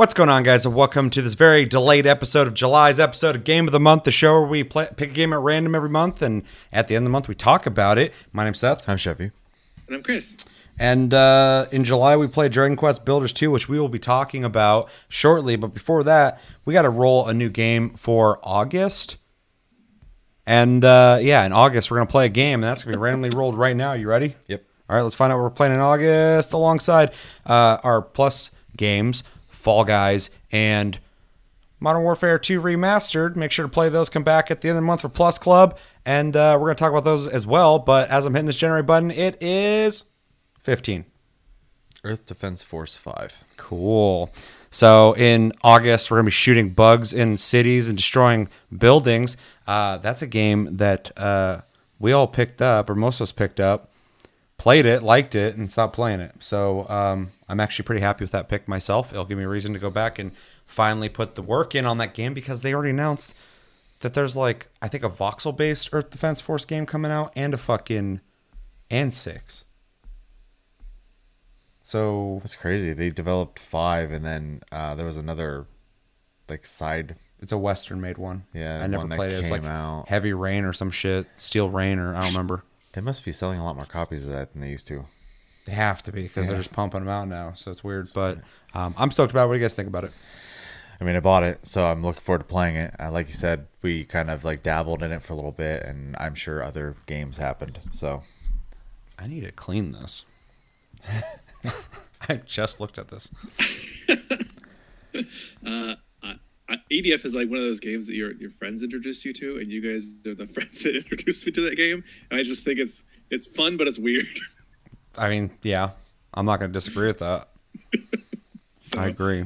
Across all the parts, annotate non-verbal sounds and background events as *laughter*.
What's going on, guys, and welcome to this very delayed episode of July's episode of Game of the Month, the show where we play, pick a game at random every month, and at the end of the month we talk about it. My name's Seth, I'm Chevy. And I'm Chris. and uh, in July we played Dragon Quest Builders 2, which we will be talking about shortly. But before that, we got to roll a new game for August. And uh, yeah, in August we're gonna play a game, and that's gonna be randomly rolled right now. You ready? Yep. All right, let's find out what we're playing in August alongside uh, our plus games, Fall Guys, and Modern Warfare 2 Remastered. Make sure to play those. Come back at the end of the month for Plus Club, and uh, we're going to talk about those as well. But as I'm hitting this generate button, it is 15. Earth Defense Force 5. Cool. So in August, we're going to be shooting bugs in cities and destroying buildings. Uh, that's a game that uh, we all picked up, or most of us picked up, played it, liked it, and stopped playing it. So um, I'm actually pretty happy with that pick myself. It'll give me a reason to go back and finally put the work in on that game because they already announced that there's like I think a voxel based Earth Defense Force game coming out and a fucking and six. So That's crazy. They developed 5 and then uh, there was another like side It's a Western made one. Yeah, I never played it. It's like out. Heavy Rain or some shit. Steel Rain or I don't remember. They must be selling a lot more copies of that than they used to. They have to be because they're just pumping them out now. So it's weird, but um, I'm stoked about it. What do you guys think about it? I mean, I bought it, so I'm looking forward to playing it. Uh, like you said, we kind of like dabbled in it for a little bit, and I'm sure other games happened. So I need to clean this. *laughs* *laughs* I just looked at this. I, *laughs* I, EDF is like one of those games that your your friends introduce you to, and you guys are the *laughs* friends that introduced me to that game. And I just think it's it's fun, but it's weird. *laughs* I mean, yeah, I'm not going to disagree with that. *laughs* so I agree.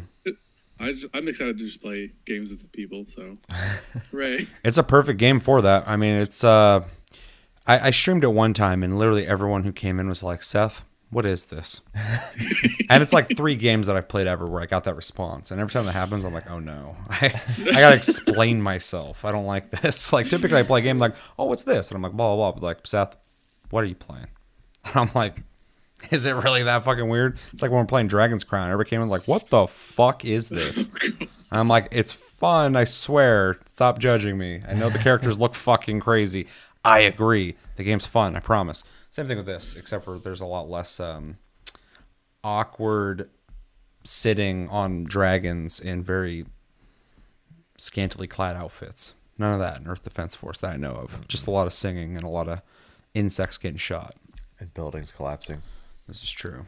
I just, I'm excited to just play games with people. So, right. It's a perfect game for that. I mean, it's uh, I, I streamed it one time, and literally everyone who came in was like, "Seth, what is this?" and it's like three games that I've played ever where I got that response, and every time that happens, I'm like, "Oh no, *laughs* I, I gotta explain myself. I don't like this." *laughs* Like typically, I play a game like, "Oh, what's this?" and I'm like, "Blah blah blah." But like, Seth, what are you playing? *laughs* And I'm like. Is it really that fucking weird? It's like when we're playing Dragon's Crown. Everybody came in like, "What the fuck is this?" And I'm like, it's fun, I swear. Stop judging me. I know the characters look fucking crazy. I agree. The game's fun, I promise. Same thing with this, except for there's a lot less um, awkward sitting on dragons in very scantily clad outfits. None of that in Earth Defense Force that I know of. Just a lot of singing and a lot of insects getting shot. and buildings collapsing. This is true.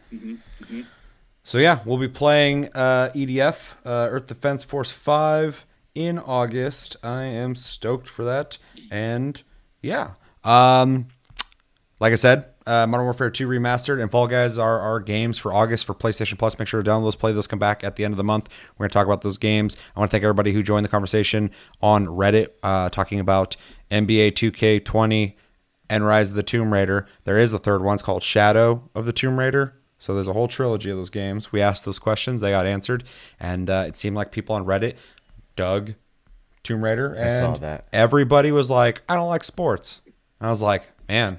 So yeah, we'll be playing uh, EDF, uh, Earth Defense Force Five, in August. I am stoked for that, and yeah, um, like I said, uh, Modern Warfare 2 Remastered and Fall Guys are our games for August for PlayStation Plus. Make sure to download those, play those, come back at the end of the month. We're going to talk about those games. I want to thank everybody who joined the conversation on Reddit, uh, talking about NBA 2K20 and Rise of the Tomb Raider. There is a third one. It's called Shadow of the Tomb Raider. So there's a whole trilogy of those games. We asked those questions, they got answered, and uh, it seemed like people on Reddit dug Tomb Raider. And I saw that. Everybody was like, "I don't like sports." And I was like, "Man,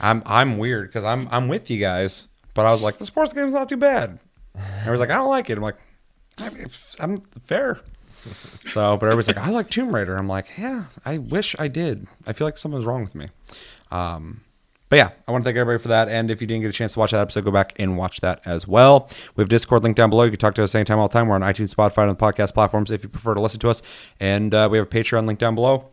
I'm I'm weird because I'm I'm with you guys, but I was like, the sports game's not too bad." And I was like, "I don't like it." I'm like, "I'm, I'm fair." *laughs* So, but everybody's like, "I like Tomb Raider." I'm like, "Yeah, I wish I did. I feel like something's wrong with me." Um, but yeah, I want to thank everybody for that. And if you didn't get a chance to watch that episode, go back and watch that as well. We have Discord link down below. You can talk to us anytime, all the time. We're on iTunes, Spotify, and the podcast platforms if you prefer to listen to us. And uh, we have a Patreon link down below.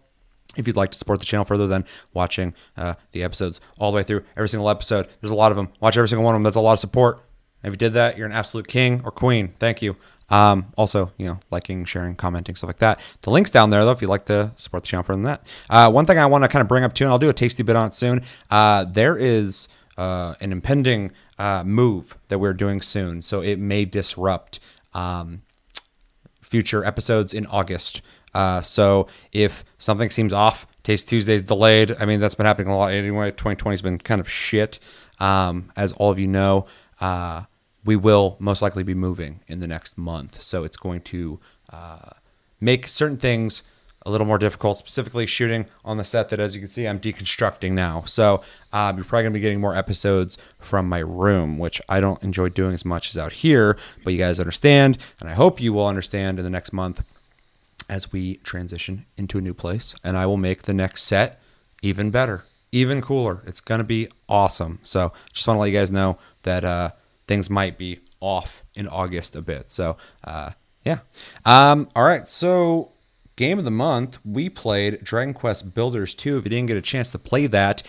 If you'd like to support the channel further than watching uh, the episodes all the way through, every single episode, there's a lot of them. Watch every single one of them. That's a lot of support. If you did that, you're an absolute king or queen. Thank you. Um, also, you know, liking, sharing, commenting, stuff like that. The link's down there, though, if you'd like to support the channel further than that. Uh, one thing I want to kind of bring up, too, and I'll do a tasty bit on it soon. Uh, there is uh, an impending uh, move that we're doing soon, so it may disrupt um, future episodes in August. Uh, so if something seems off, Taste Tuesday's delayed. I mean, that's been happening a lot anyway. 2020 has been kind of shit. Um, as all of you know, uh, we will most likely be moving in the next month. So it's going to uh, make certain things a little more difficult, specifically shooting on the set that, as you can see, I'm deconstructing now. So um, you're probably going to be getting more episodes from my room, which I don't enjoy doing as much as out here. But you guys understand, and I hope you will understand in the next month as we transition into a new place. And I will make the next set even better, even cooler. It's going to be awesome. So just want to let you guys know that uh, things might be off in August a bit. So, uh, yeah. Um, all right. So game of the month, we played Dragon Quest Builders 2. If you didn't get a chance to play that,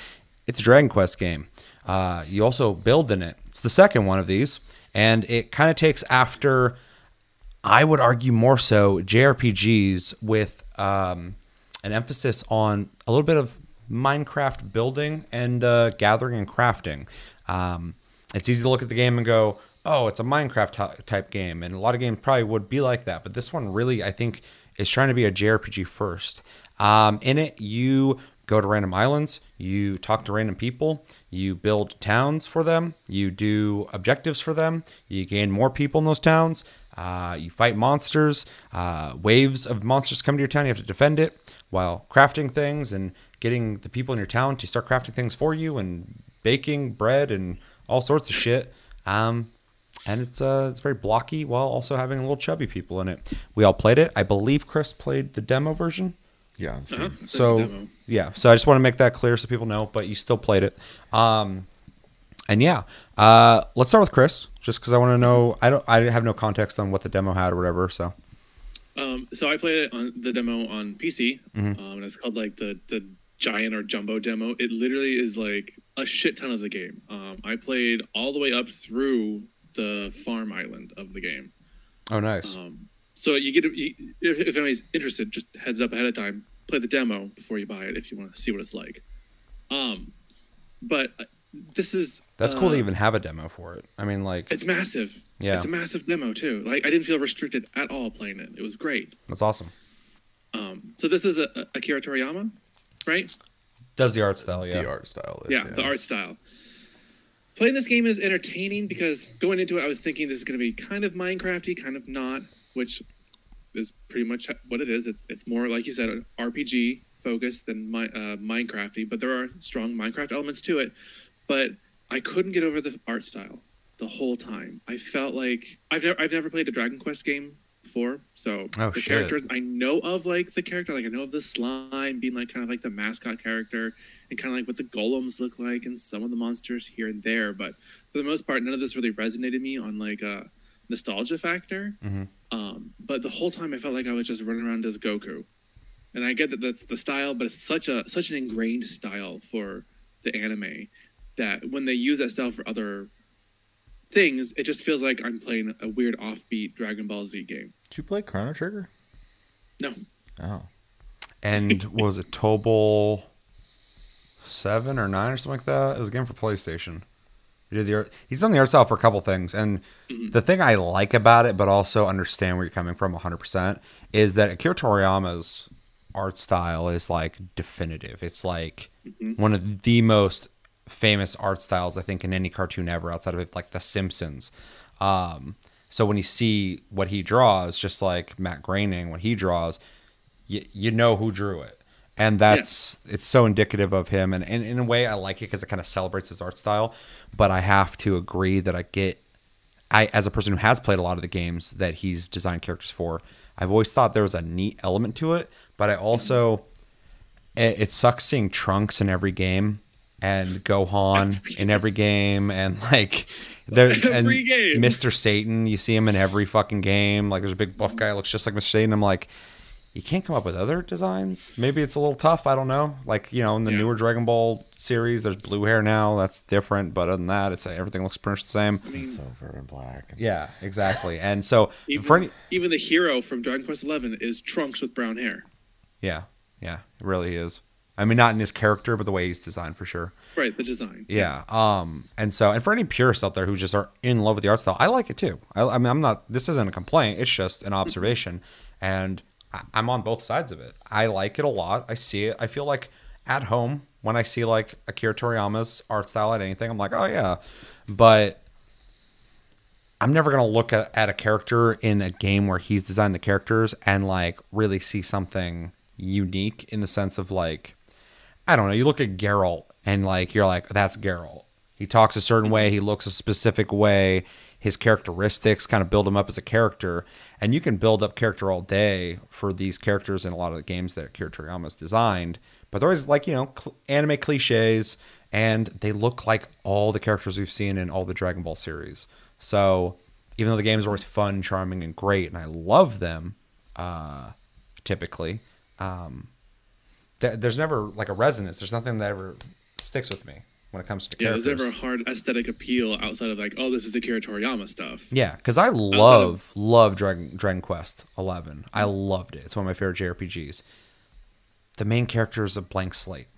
it's a Dragon Quest game. Uh, you also build in it. It's the second one of these, and it kind of takes after, I would argue more so, JRPGs with um, an emphasis on a little bit of Minecraft building and uh, gathering and crafting. Um, it's easy to look at the game and go, oh, it's a Minecraft type game. And a lot of games probably would be like that. But this one really, I think, is trying to be a JRPG first. Um, in it, you go to random islands, you talk to random people, you build towns for them, you do objectives for them, you gain more people in those towns, uh, you fight monsters, uh, waves of monsters come to your town, you have to defend it while crafting things and getting the people in your town to start crafting things for you and baking bread and all sorts of shit. Um, and it's uh it's very blocky while also having a little chubby people in it. We all played it. I believe Chris played the demo version. Yeah. Uh-huh. So demo. yeah, so I just want to make that clear so people know. But you still played it. Um, and yeah, uh, let's start with Chris, just because I want to know. I don't. I have no context on what the demo had or whatever. So Um, so I played it on the demo on PC, Mm-hmm. um, and it's called like the the giant or jumbo demo. It literally is like a shit ton of the game. Um, I played all the way up through the farm island of the game. oh nice. Um, so you get to, you, if, if anybody's interested, just heads up ahead of time. Play the demo before you buy it if you want to see what it's like. Um, but uh, this is That's cool uh, to even have a demo for it. I mean, like It's massive. Yeah. it's a massive demo too. Like I didn't feel restricted at all playing it. It was great. that's awesome. Um, so this is a, a Akira Toriyama, right? Does the art style? Yeah. The art style is. Yeah, the art style. Playing this game is entertaining because going into it, I was thinking this is going to be kind of Minecrafty, kind of not, which is pretty much what it is. It's it's more like you said, an RPG focused than my, uh, Minecrafty, but there are strong Minecraft elements to it. But I couldn't get over the art style the whole time. I felt like I've never I've never played a Dragon Quest game before, so Oh, the shit. characters I know of, like the character, like I know of the slime being like kind of like the mascot character, and kind of like what the golems look like, and some of the monsters here and there. But for the most part, none of this really resonated me on like a nostalgia factor. Mhm. Um, but the whole time, I felt like I was just running around as Goku, and I get that that's the style, but it's such a such an ingrained style for the anime that when they use that style for other things, it just feels like I'm playing a weird offbeat Dragon Ball Z game. Did you play Chrono Trigger? No, Oh. And *laughs* was it Tobal seven or nine or something like that? It was a game for PlayStation. He did the art, he's done the art style for a couple things, and mm-hmm. the thing I like about it, but also understand where you're coming from 100, percent is that Akira Toriyama's art style is like definitive. It's like mm-hmm. one of the most famous art styles I think in any cartoon ever, outside of like The Simpsons. Um, so when you see what he draws, just like Matt Groening, when he draws, you, you know who drew it. And that's it's so indicative of him. And, and in a way i like it because it kind of celebrates his art style. But i have to agree that i get i as a person who has played a lot of the games that he's designed characters for i've always thought there was a neat element to it. But i also it, it sucks seeing trunks in every game and gohan in every game and like there *laughs* and game. mr satan you see him in every fucking game like there's a big buff guy looks just like mr satan i'm like you can't come up with other designs. Maybe it's a little tough. I don't know. Like you know, in the Yeah. newer Dragon Ball series, there's blue hair now. That's different. But other than that, it's everything looks pretty much the same. Silver and black. Yeah, exactly. And so even, for any, even the hero from Dragon Quest Eleven is Trunks with brown hair. yeah, yeah, it really is. I mean, not in his character, but the way he's designed for sure. Right, the design. Yeah. Um. And so, and for any purists out there who just are in love with the art style, I like it too. I, I mean, I'm not. This isn't a complaint. It's just an observation, and I, I'm on both sides of it. I like it a lot. I see it. I feel like at home when I see like Akira Toriyama's art style at anything, I'm like, oh yeah. But I'm never gonna look at, at a character in a game where he's designed the characters and like really see something unique in the sense of like I don't know, you look at Geralt and like you're like that's Geralt. He talks a certain way, he looks a specific way, his characteristics kind of build him up as a character, and you can build up character all day for these characters in a lot of the games that Akira Toriyama's designed, but they're always like, you know, cl- anime clichés and they look like all the characters we've seen in all the Dragon Ball series. So, even though the games are always fun, charming, and great, and I love them, uh, typically, um, th- there's never like a resonance. There's nothing that ever sticks with me when it comes to Yeah, there's never a hard aesthetic appeal outside of like, oh, this is Akira Toriyama stuff. Yeah, because I love love Dragon Dragon Quest Eleven. I loved it. It's one of my favorite JRPGs. The main character is a blank slate.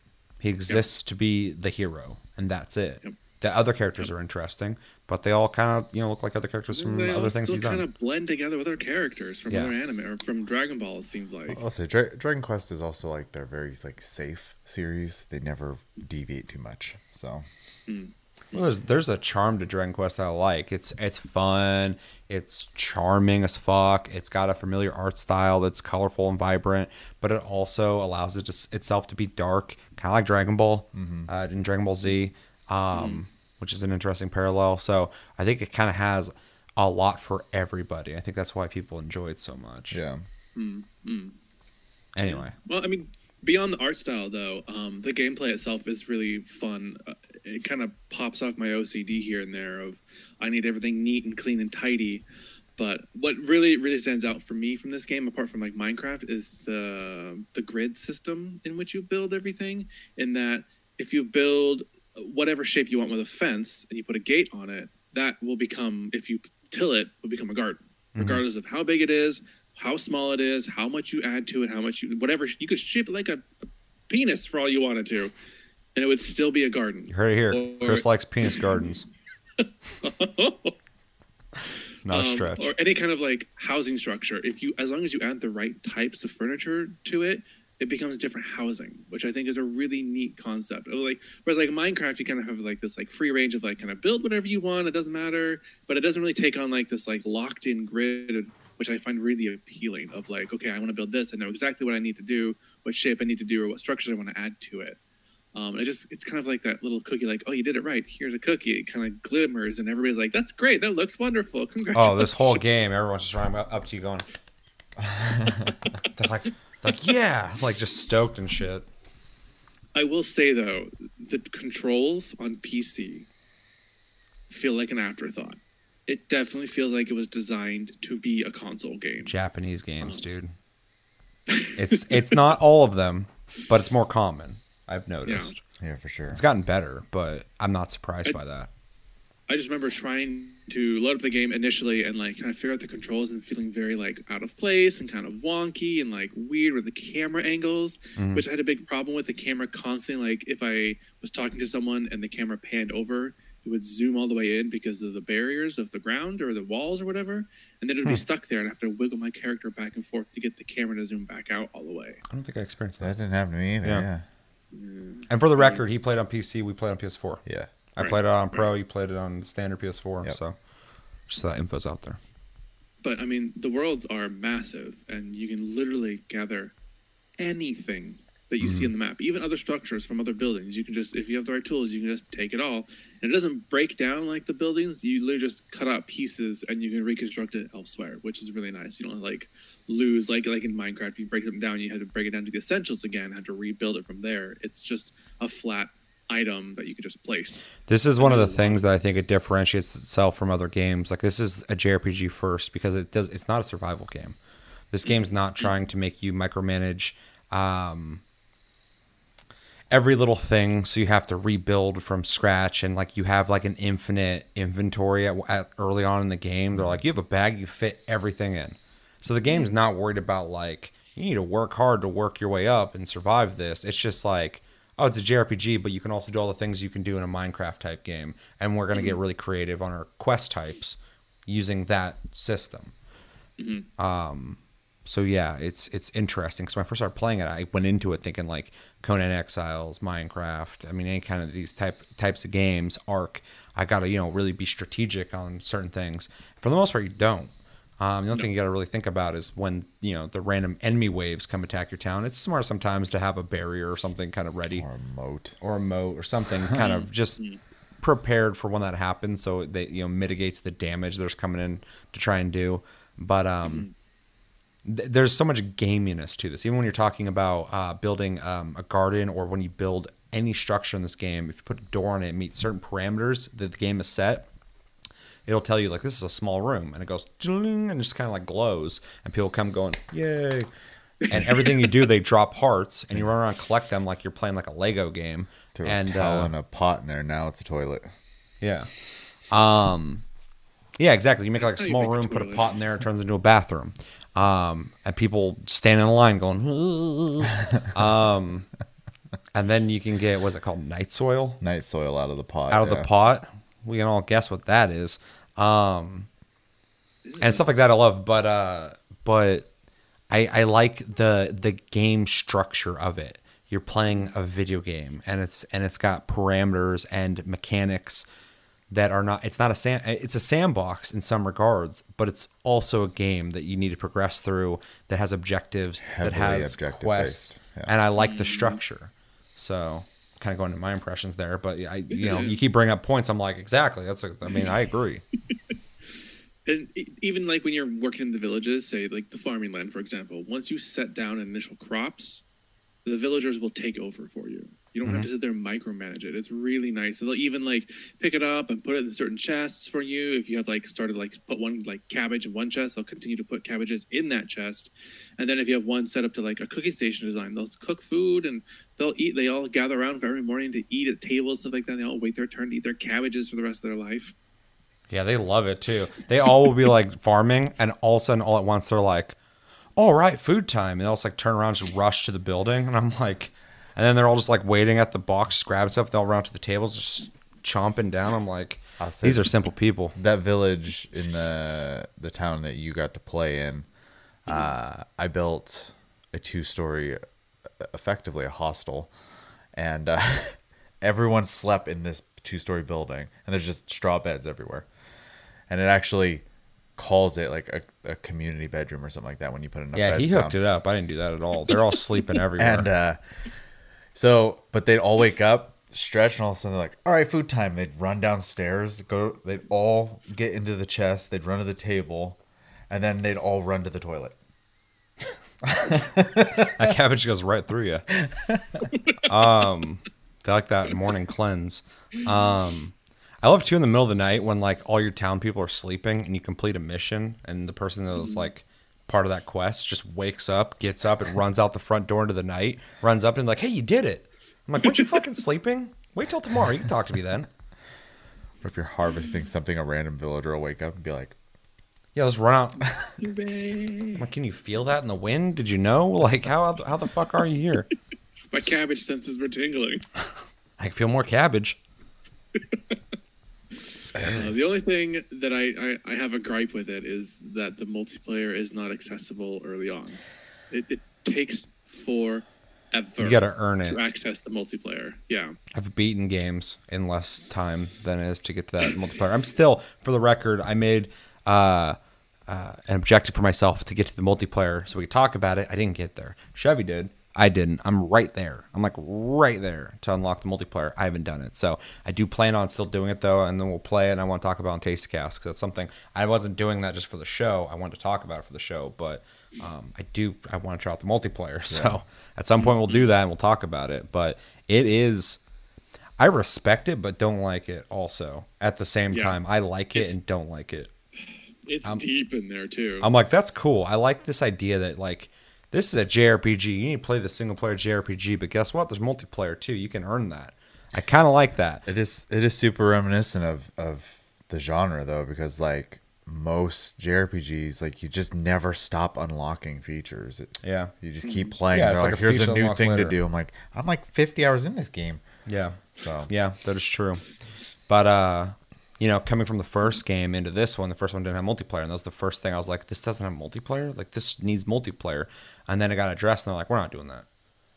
He exists to be the hero, and that's it. Yep. The other characters are interesting, but they all kind of you know look like other characters from They other things still he's kind done. of blend together with other characters from Yeah. other anime or from Dragon Ball. It seems like. I'll say Dra- Dragon Quest is also like they're very like safe series. They never deviate too much. So Well, there's there's a charm to Dragon Quest that I like. It's it's fun. It's charming as fuck. It's got a familiar art style that's colorful and vibrant, but it also allows it to, itself to be dark, kind of like Dragon Ball uh, in Dragon Ball Z, um, which is an interesting parallel. So I think it kind of has a lot for everybody. I think that's why people enjoy it so much. yeah, Anyway, Well, I mean, beyond the art style, though, um, the gameplay itself is really fun. Uh, it kind of pops off my OCD here and there of I need everything neat and clean and tidy. But what really, really stands out for me from this game, apart from like Minecraft, is the the grid system in which you build everything. In that, if you build whatever shape you want with a fence and you put a gate on it, that will become, if you till it, will become a garden, regardless of how big it is, how small it is, how much you add to it, how much you, whatever, you could shape it like a, a penis for all you wanted to, and it would still be a garden. you heard it here. Or- Chris likes penis gardens. *laughs* Not a Um, stretch. or any kind of like housing structure. If you, as long as you add the right types of furniture to it, it becomes different housing, which I think is a really neat concept. Like, whereas like Minecraft, you kind of have like this like free range of like kind of build whatever you want. It doesn't matter, but it doesn't really take on like this like locked in grid, which I find really appealing. Of like, okay, I want to build this. I know exactly what I need to do, what shape I need to do, or what structures I want to add to it. Um, it just it's kind of like that little cookie, like, oh, you did it right. Here's a cookie. It kind of glimmers, and everybody's like, that's great. That looks wonderful. Congratulations. Oh, this whole game, everyone's just running up up to you going. *laughs* They're like, like *laughs* yeah, like just stoked and shit. I will say though, the controls on PC feel like an afterthought. It definitely feels like it was designed to be a console game. Japanese games, um, dude. *laughs* It's it's not all of them, but it's more common. I've noticed. yeah, for sure. It's gotten better, but I'm not surprised I- by that. I just remember trying to load up the game initially and like kind of figure out the controls and feeling very like out of place and kind of wonky and like weird with the camera angles, mm-hmm. which I had a big problem with the camera constantly. Like if I was talking to someone and the camera panned over, it would zoom all the way in because of the barriers of the ground or the walls or whatever, and then it would be hmm. stuck there and I have to wiggle my character back and forth to get the camera to zoom back out all the way. I don't think I experienced that. That didn't happen to me either. Yeah. Yeah, And for the record, he played on PC. We played on PS4. yeah. I Right, played it on Pro. You played it on standard PS4. Yep. So just so that info's out there. But I mean, the worlds are massive, and you can literally gather anything that you see mm-hmm. on the map, even other structures from other buildings. You can just, if you have the right tools, you can just take it all, and it doesn't break down like the buildings. You literally just cut out pieces, and you can reconstruct it elsewhere, which is really nice. You don't like lose like like in Minecraft. If you break something down, you have to break it down to the essentials again, have to rebuild it from there. It's just a flat item that you can just place. This is one of the things that I think it differentiates itself from other games. Like this is a JRPG first because it does. It's not a survival game. This mm. game's not mm. trying to make you micromanage um, every little thing, so you have to rebuild from scratch, and like you have like an infinite inventory at, at early on in the game. They're like mm. you have a bag, you fit everything in. So the game's not worried about like you need to work hard to work your way up and survive this. It's just like oh, it's a JRPG, but you can also do all the things you can do in a Minecraft type game, and we're gonna get really creative on our quest types using that system. Um, so yeah, it's it's interesting. So when I first started playing it, I went into it thinking like Conan Exiles, Minecraft. I mean, any kind of these type types of games, ARK. I gotta you know really be strategic on certain things. For the most part, you don't. Um, the only thing you got to really think about is when you know the random enemy waves come attack your town. It's smart sometimes to have a barrier or something kind of ready, Or a moat. or a moat or something *laughs* kind of just prepared for when that happens, so they you know mitigates the damage there's coming in to try and do. But um, th- there's so much gaminess to this. Even when you're talking about uh, building um, a garden or when you build any structure in this game, if you put a door on it and meet certain parameters that the game is set, it'll tell you like this is a small room, and it goes and just kind of like glows, and people come going yay. And *laughs* everything you do, they drop hearts, and you run around and collect them like you're playing like a Lego game. Threw and a towel uh, and a pot in there. Now it's a toilet. yeah. Um yeah, exactly. You make like a small make a room, put a pot in there, it turns into a bathroom. Um and people stand in a line going *laughs* um and then you can get what's it called? Night soil Night soil out of the pot. out of yeah. the pot. We can all guess what that is. Um and stuff like that I love, but uh but I I like the the game structure of it. You're playing a video game and it's and it's got parameters and mechanics that are not it's not a sand it's a sandbox in some regards, but it's also a game that you need to progress through that has objectives, that Heavily has objective quests. based, yeah. And I like the structure. So kind of going to my impressions there, but I *laughs* you know, you keep bringing up points I'm like exactly. That's a, I mean, I agree. *laughs* And even like when you're working in the villages, say like the farming land, for example, once you set down initial crops, the villagers will take over for you. You don't have mm-hmm. to sit there and micromanage it. It's really nice. They'll even like pick it up and put it in certain chests for you. If you have like started like put one like cabbage in one chest, they'll continue to put cabbages in that chest. And then if you have one set up to like a cooking station design, they'll cook food and they'll eat. They all gather around for every morning to eat at tables, stuff like that. They all wait their turn to eat their cabbages for the rest of their life. Yeah, they love it too. They all will be like farming, and all of a sudden, all at once, they're like, "All right, food time," and they'll just like turn around, and just rush to the building, and I'm like, and then they're all just like waiting at the box, grab stuff, They all run to the tables, just chomping down. I'm like, these are simple people. that village in the the town that you got to play in, uh, I built a two story, effectively a hostel, and uh, *laughs* everyone slept in this two story building, and there's just straw beds everywhere, and it actually calls it like a, a community bedroom or something like that when you put enough Yeah, beds he hooked down. it up. I didn't do that at all. They're all sleeping *laughs* everywhere. And uh, so, but they'd all wake up, stretch, and all of a sudden they're like, "All right, food time." They'd run downstairs, go. They'd all get into the chest. They'd run to the table, and then they'd all run to the toilet. that cabbage goes right through you. Um, they like that morning cleanse. Um, I love too in the middle of the night when like all your town people are sleeping and you complete a mission and the person that was like part of that quest just wakes up, gets up, and runs out the front door into the night, runs up and like, hey, you did it. I'm like, weren't you *laughs* fucking sleeping? Wait till tomorrow. You can talk to me then. Or if you're harvesting something, a random villager will wake up and be like, Yeah, let's run out. *laughs* I'm like, can you feel that in the wind? Did you know? *laughs* Like, how how the fuck are you here? My cabbage senses were tingling. I can feel more cabbage. Uh, the only thing that I, I, I have a gripe with it is that the multiplayer is not accessible early on. It, it takes forever. You got to earn it. to access the multiplayer. Yeah. I've beaten games in less time than it is to get to that multiplayer. I'm still, for the record, I made uh, uh, an objective for myself to get to the multiplayer so we could talk about it. I didn't get there. Chevy did. I didn't. I'm right there. I'm like right there to unlock the multiplayer. I haven't done it. So I do plan on still doing it though, and then we'll play it. And I want to talk about on Taste Cast because that's something I wasn't doing that just for the show. I wanted to talk about it for the show, but um, I do. I want to try out the multiplayer. *laughs* So at some point we'll do that and we'll talk about it. But it is. I respect it, but don't like it. Also, at the same Yeah. time, I like it It's- and don't like it. It's deep in there too. I'm like, that's cool. I like this idea that like this is a JRPG. You need to play the single player JRPG, but guess what? There's multiplayer too. You can earn that. I kind of like that. It is it is super reminiscent of of the genre though because like most JRPGs like you just never stop unlocking features. It- Yeah. You just keep playing. Yeah, They're like, like a here's a new thing later. to do. I'm like, I'm like 50 hours in this game. Yeah. So Yeah, that is true. But uh, you know, coming from the first game into this one, the first one didn't have multiplayer, and that was the first thing I was like, this doesn't have multiplayer. Like this needs multiplayer. And then it got addressed, and they're like, we're not doing that.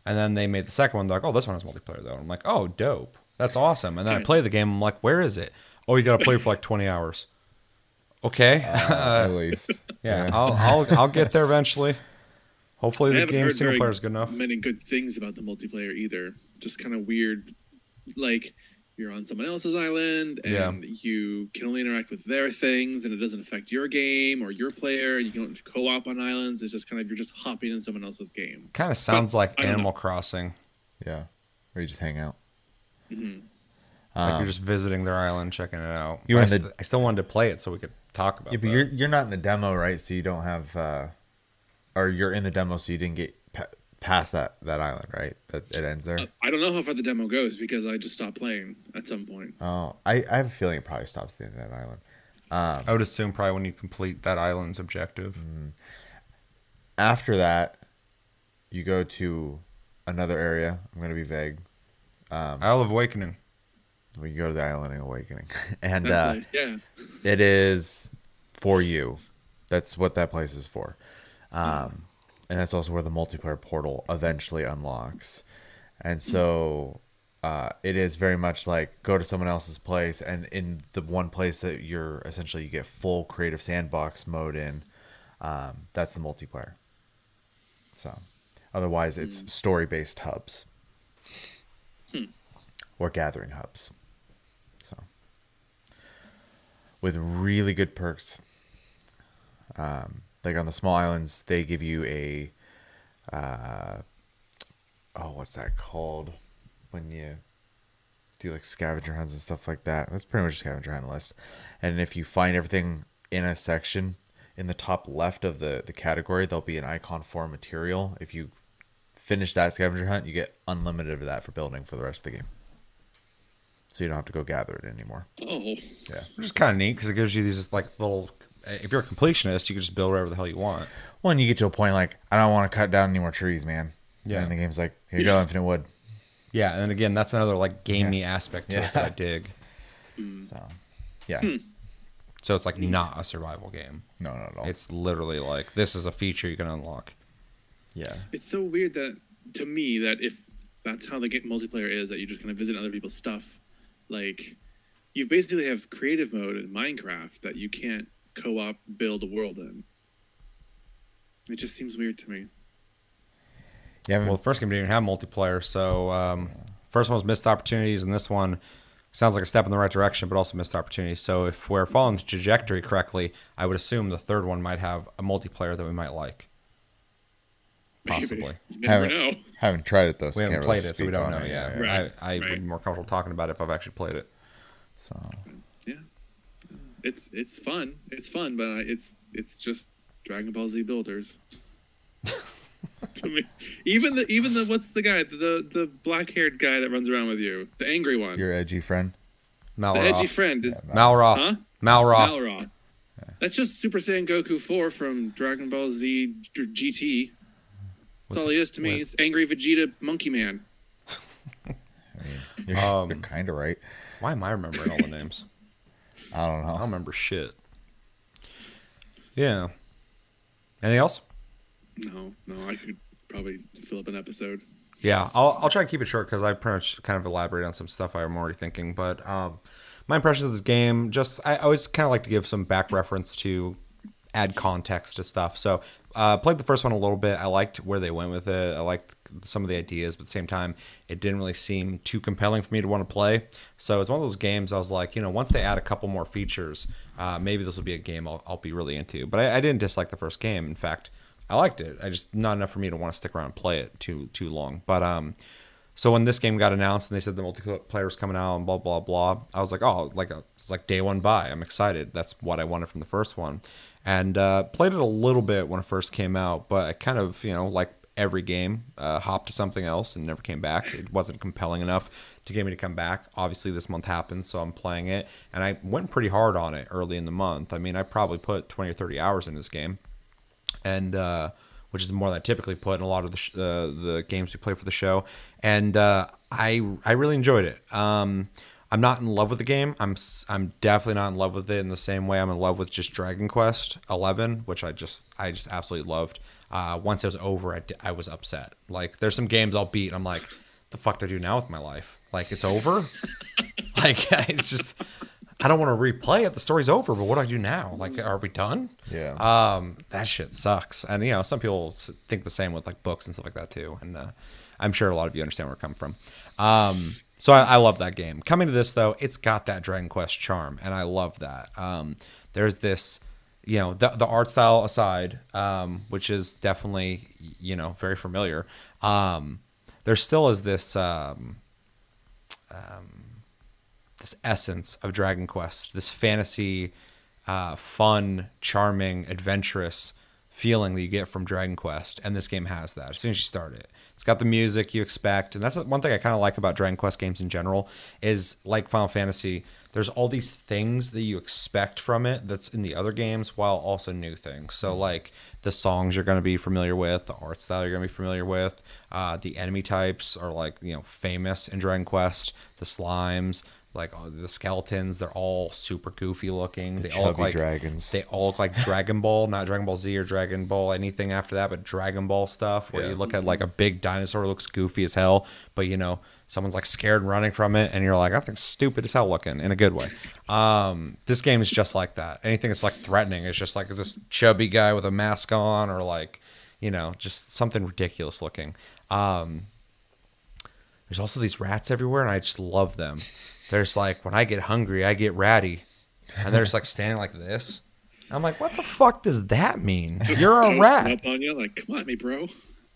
And then they made the second one. They're like, oh, this one has multiplayer though. And I'm like, oh, dope. That's awesome. And then I play the game. I'm like, where is it? Oh, you got to play for like 20 hours. Okay. Uh, at least. *laughs* yeah, I'll, I'll I'll get there eventually. Hopefully I the game single very player is good enough. Many good things about the multiplayer either. Just kind of weird, like you're on someone else's island and Yeah. you can only interact with their things, and it doesn't affect your game or your player. You don't co-op on islands. It's just kind of you're just hopping in someone else's game. Kind of sounds like I don't Animal Crossing. Yeah. Or you just hang out. Mhm. Like Um, you're just visiting their island, checking it out. You But I, were st- the- I still wanted to play it so we could talk about Yeah, but that. you're you're not in the demo, right? So you don't have, uh, or you're in the demo, so you didn't get pa- past that that island, right? That it ends there. Uh, I don't know how far the demo goes because I just stopped playing at some point. oh, I, I have a feeling it probably stops at the end of that island. I would assume probably when you complete that island's objective. Mm. After that, you go to another area. I'm gonna be vague. Isle of Awakening. We go to the Island of Awakening, *laughs* and uh, place, yeah. it is for you. That's what that place is for. Um, and that's also where the multiplayer portal eventually unlocks. And so uh, it is very much like go to someone else's place, and in the one place that you're essentially you get full creative sandbox mode in, um, that's the multiplayer. So otherwise, it's story based hubs or gathering hubs. So with really good perks. Um, like on the small islands, they give you a, uh, oh, what's that called? When you do like scavenger hunts and stuff like that. That's pretty much a scavenger hunt list. And if you find everything in a section, in the top left of the the category, there'll be an icon for material. If you finish that scavenger hunt, you get unlimited of that for building for the rest of the game. So you don't have to go gather it anymore. Oh, Yeah. Which is kind of neat because it gives you these like little. Uh, if you're a completionist, you can just build whatever the hell you want. Well, and you get to a point like, I don't want to cut down any more trees, man. Yeah. And the game's like, here you go, *laughs* infinite wood. Yeah, and then again, that's another like gamey aspect to Yeah. it that I dig. *laughs* So, yeah. Hmm. So it's like not a survival game. No, not at all. It's literally like this is a feature you can unlock. yeah. it's so weird that to me that if that's how the game multiplayer is, that you're just kind of visit other people's stuff, like you basically have creative mode in Minecraft that you can't co-op build a world in. It just seems weird to me. Yeah. Well, the first game didn't even have multiplayer, so um, first one was missed opportunities, and this one sounds like a step in the right direction, but also missed opportunities. So if we're following the trajectory correctly, I would assume the third one might have a multiplayer that we might like. *laughs* Possibly. Never haven't, know. haven't tried it though. So We haven't can't really played it, so we don't know it. yet. Right, I, I right. would be more comfortable talking about it if I've actually played it. So, Yeah, it's it's fun. It's fun, but I- it's it's just Dragon Ball Z builders. *laughs* to me, even the even the what's the guy the the black haired guy that runs around with you, the angry one, your edgy friend. the edgy friend is Malroth. Huh? Malroth. Malroth. That's just Super Saiyan Goku 4 from Dragon Ball Z GT. That's all he is to me. He's angry Vegeta Monkey Man. *laughs* You're, Um, you're kind of right. Why am I remembering all the names? I don't know. I don't remember shit. Yeah. Anything else? No, no, I could probably fill up an episode. Yeah, I'll I'll try to keep it short because I pretty much kind of elaborate on some stuff I'm already thinking. But um, my impressions of this game, just I always kind of like to give some back reference to add context to stuff. So uh, played the first one a little bit. I liked where they went with it. I liked some of the ideas, but at the same time, it didn't really seem too compelling for me to want to play. So it's one of those games I was like, you know, once they add a couple more features, uh, maybe this will be a game I'll, I'll be really into. But I, I didn't dislike the first game. In fact, I liked it. I just not enough for me to want to stick around and play it too too long. But um, so when this game got announced and they said the multiplayer was coming out and blah blah blah, I was like, oh, like a, it's like day one buy. I'm excited. That's what I wanted from the first one, and uh, played it a little bit when it first came out, but I kind of you know like every game uh, hopped to something else and never came back. It wasn't compelling enough to get me to come back. Obviously, this month happened, so I'm playing it, and I went pretty hard on it early in the month. I mean, I probably put 20 or 30 hours in this game and uh, which is more than I typically put in a lot of the sh- uh, the games we play for the show. And uh, I I really enjoyed it. Um, I'm not in love with the game. I'm s- I'm definitely not in love with it in the same way I'm in love with just Dragon Quest 11, which I just I just absolutely loved. Uh, once it was over, I, I was upset. Like there's some games I'll beat. And I'm like, the fuck do I do now with my life? Like it's over. *laughs* like *laughs* it's just I don't want to replay it. The story's over, but what do I do now? Like, are we done? Yeah. Um, that shit sucks. And you know, some people think the same with like books and stuff like that too. And uh, I'm sure a lot of you understand where it comes from. Um, so I, I love that game. Coming to this though, it's got that Dragon Quest charm, and I love that. Um, there's this, you know, the, the art style aside, um, which is definitely you know very familiar. Um, there still is this. Um, this essence of Dragon Quest, this fantasy, uh, fun, charming, adventurous feeling that you get from Dragon Quest, and this game has that. As soon as you start it, it's got the music you expect, and that's one thing I kind of like about Dragon Quest games in general. Is like Final Fantasy, there's all these things that you expect from it that's in the other games, while also new things. So like the songs you're going to be familiar with, the art style you're going to be familiar with, uh, the enemy types are like you know famous in Dragon Quest, the slimes like uh, the skeletons they're all super goofy looking they all look like dragons. they all look like dragon ball not dragon ball z or dragon ball anything after that but dragon ball stuff where Yeah. you look at like a big dinosaur looks goofy as hell but you know someone's like scared and running from it and you're like i think stupid as hell looking in a good way *laughs* um this game is just like that anything that's like threatening is just like this chubby guy with a mask on or like you know just something ridiculous looking um there's also these rats everywhere, and I just love them. There's like when I get hungry, I get ratty, and they're just like standing like this. I'm like, what the fuck does that mean? You're a rat. Up on you, like, come at me, bro.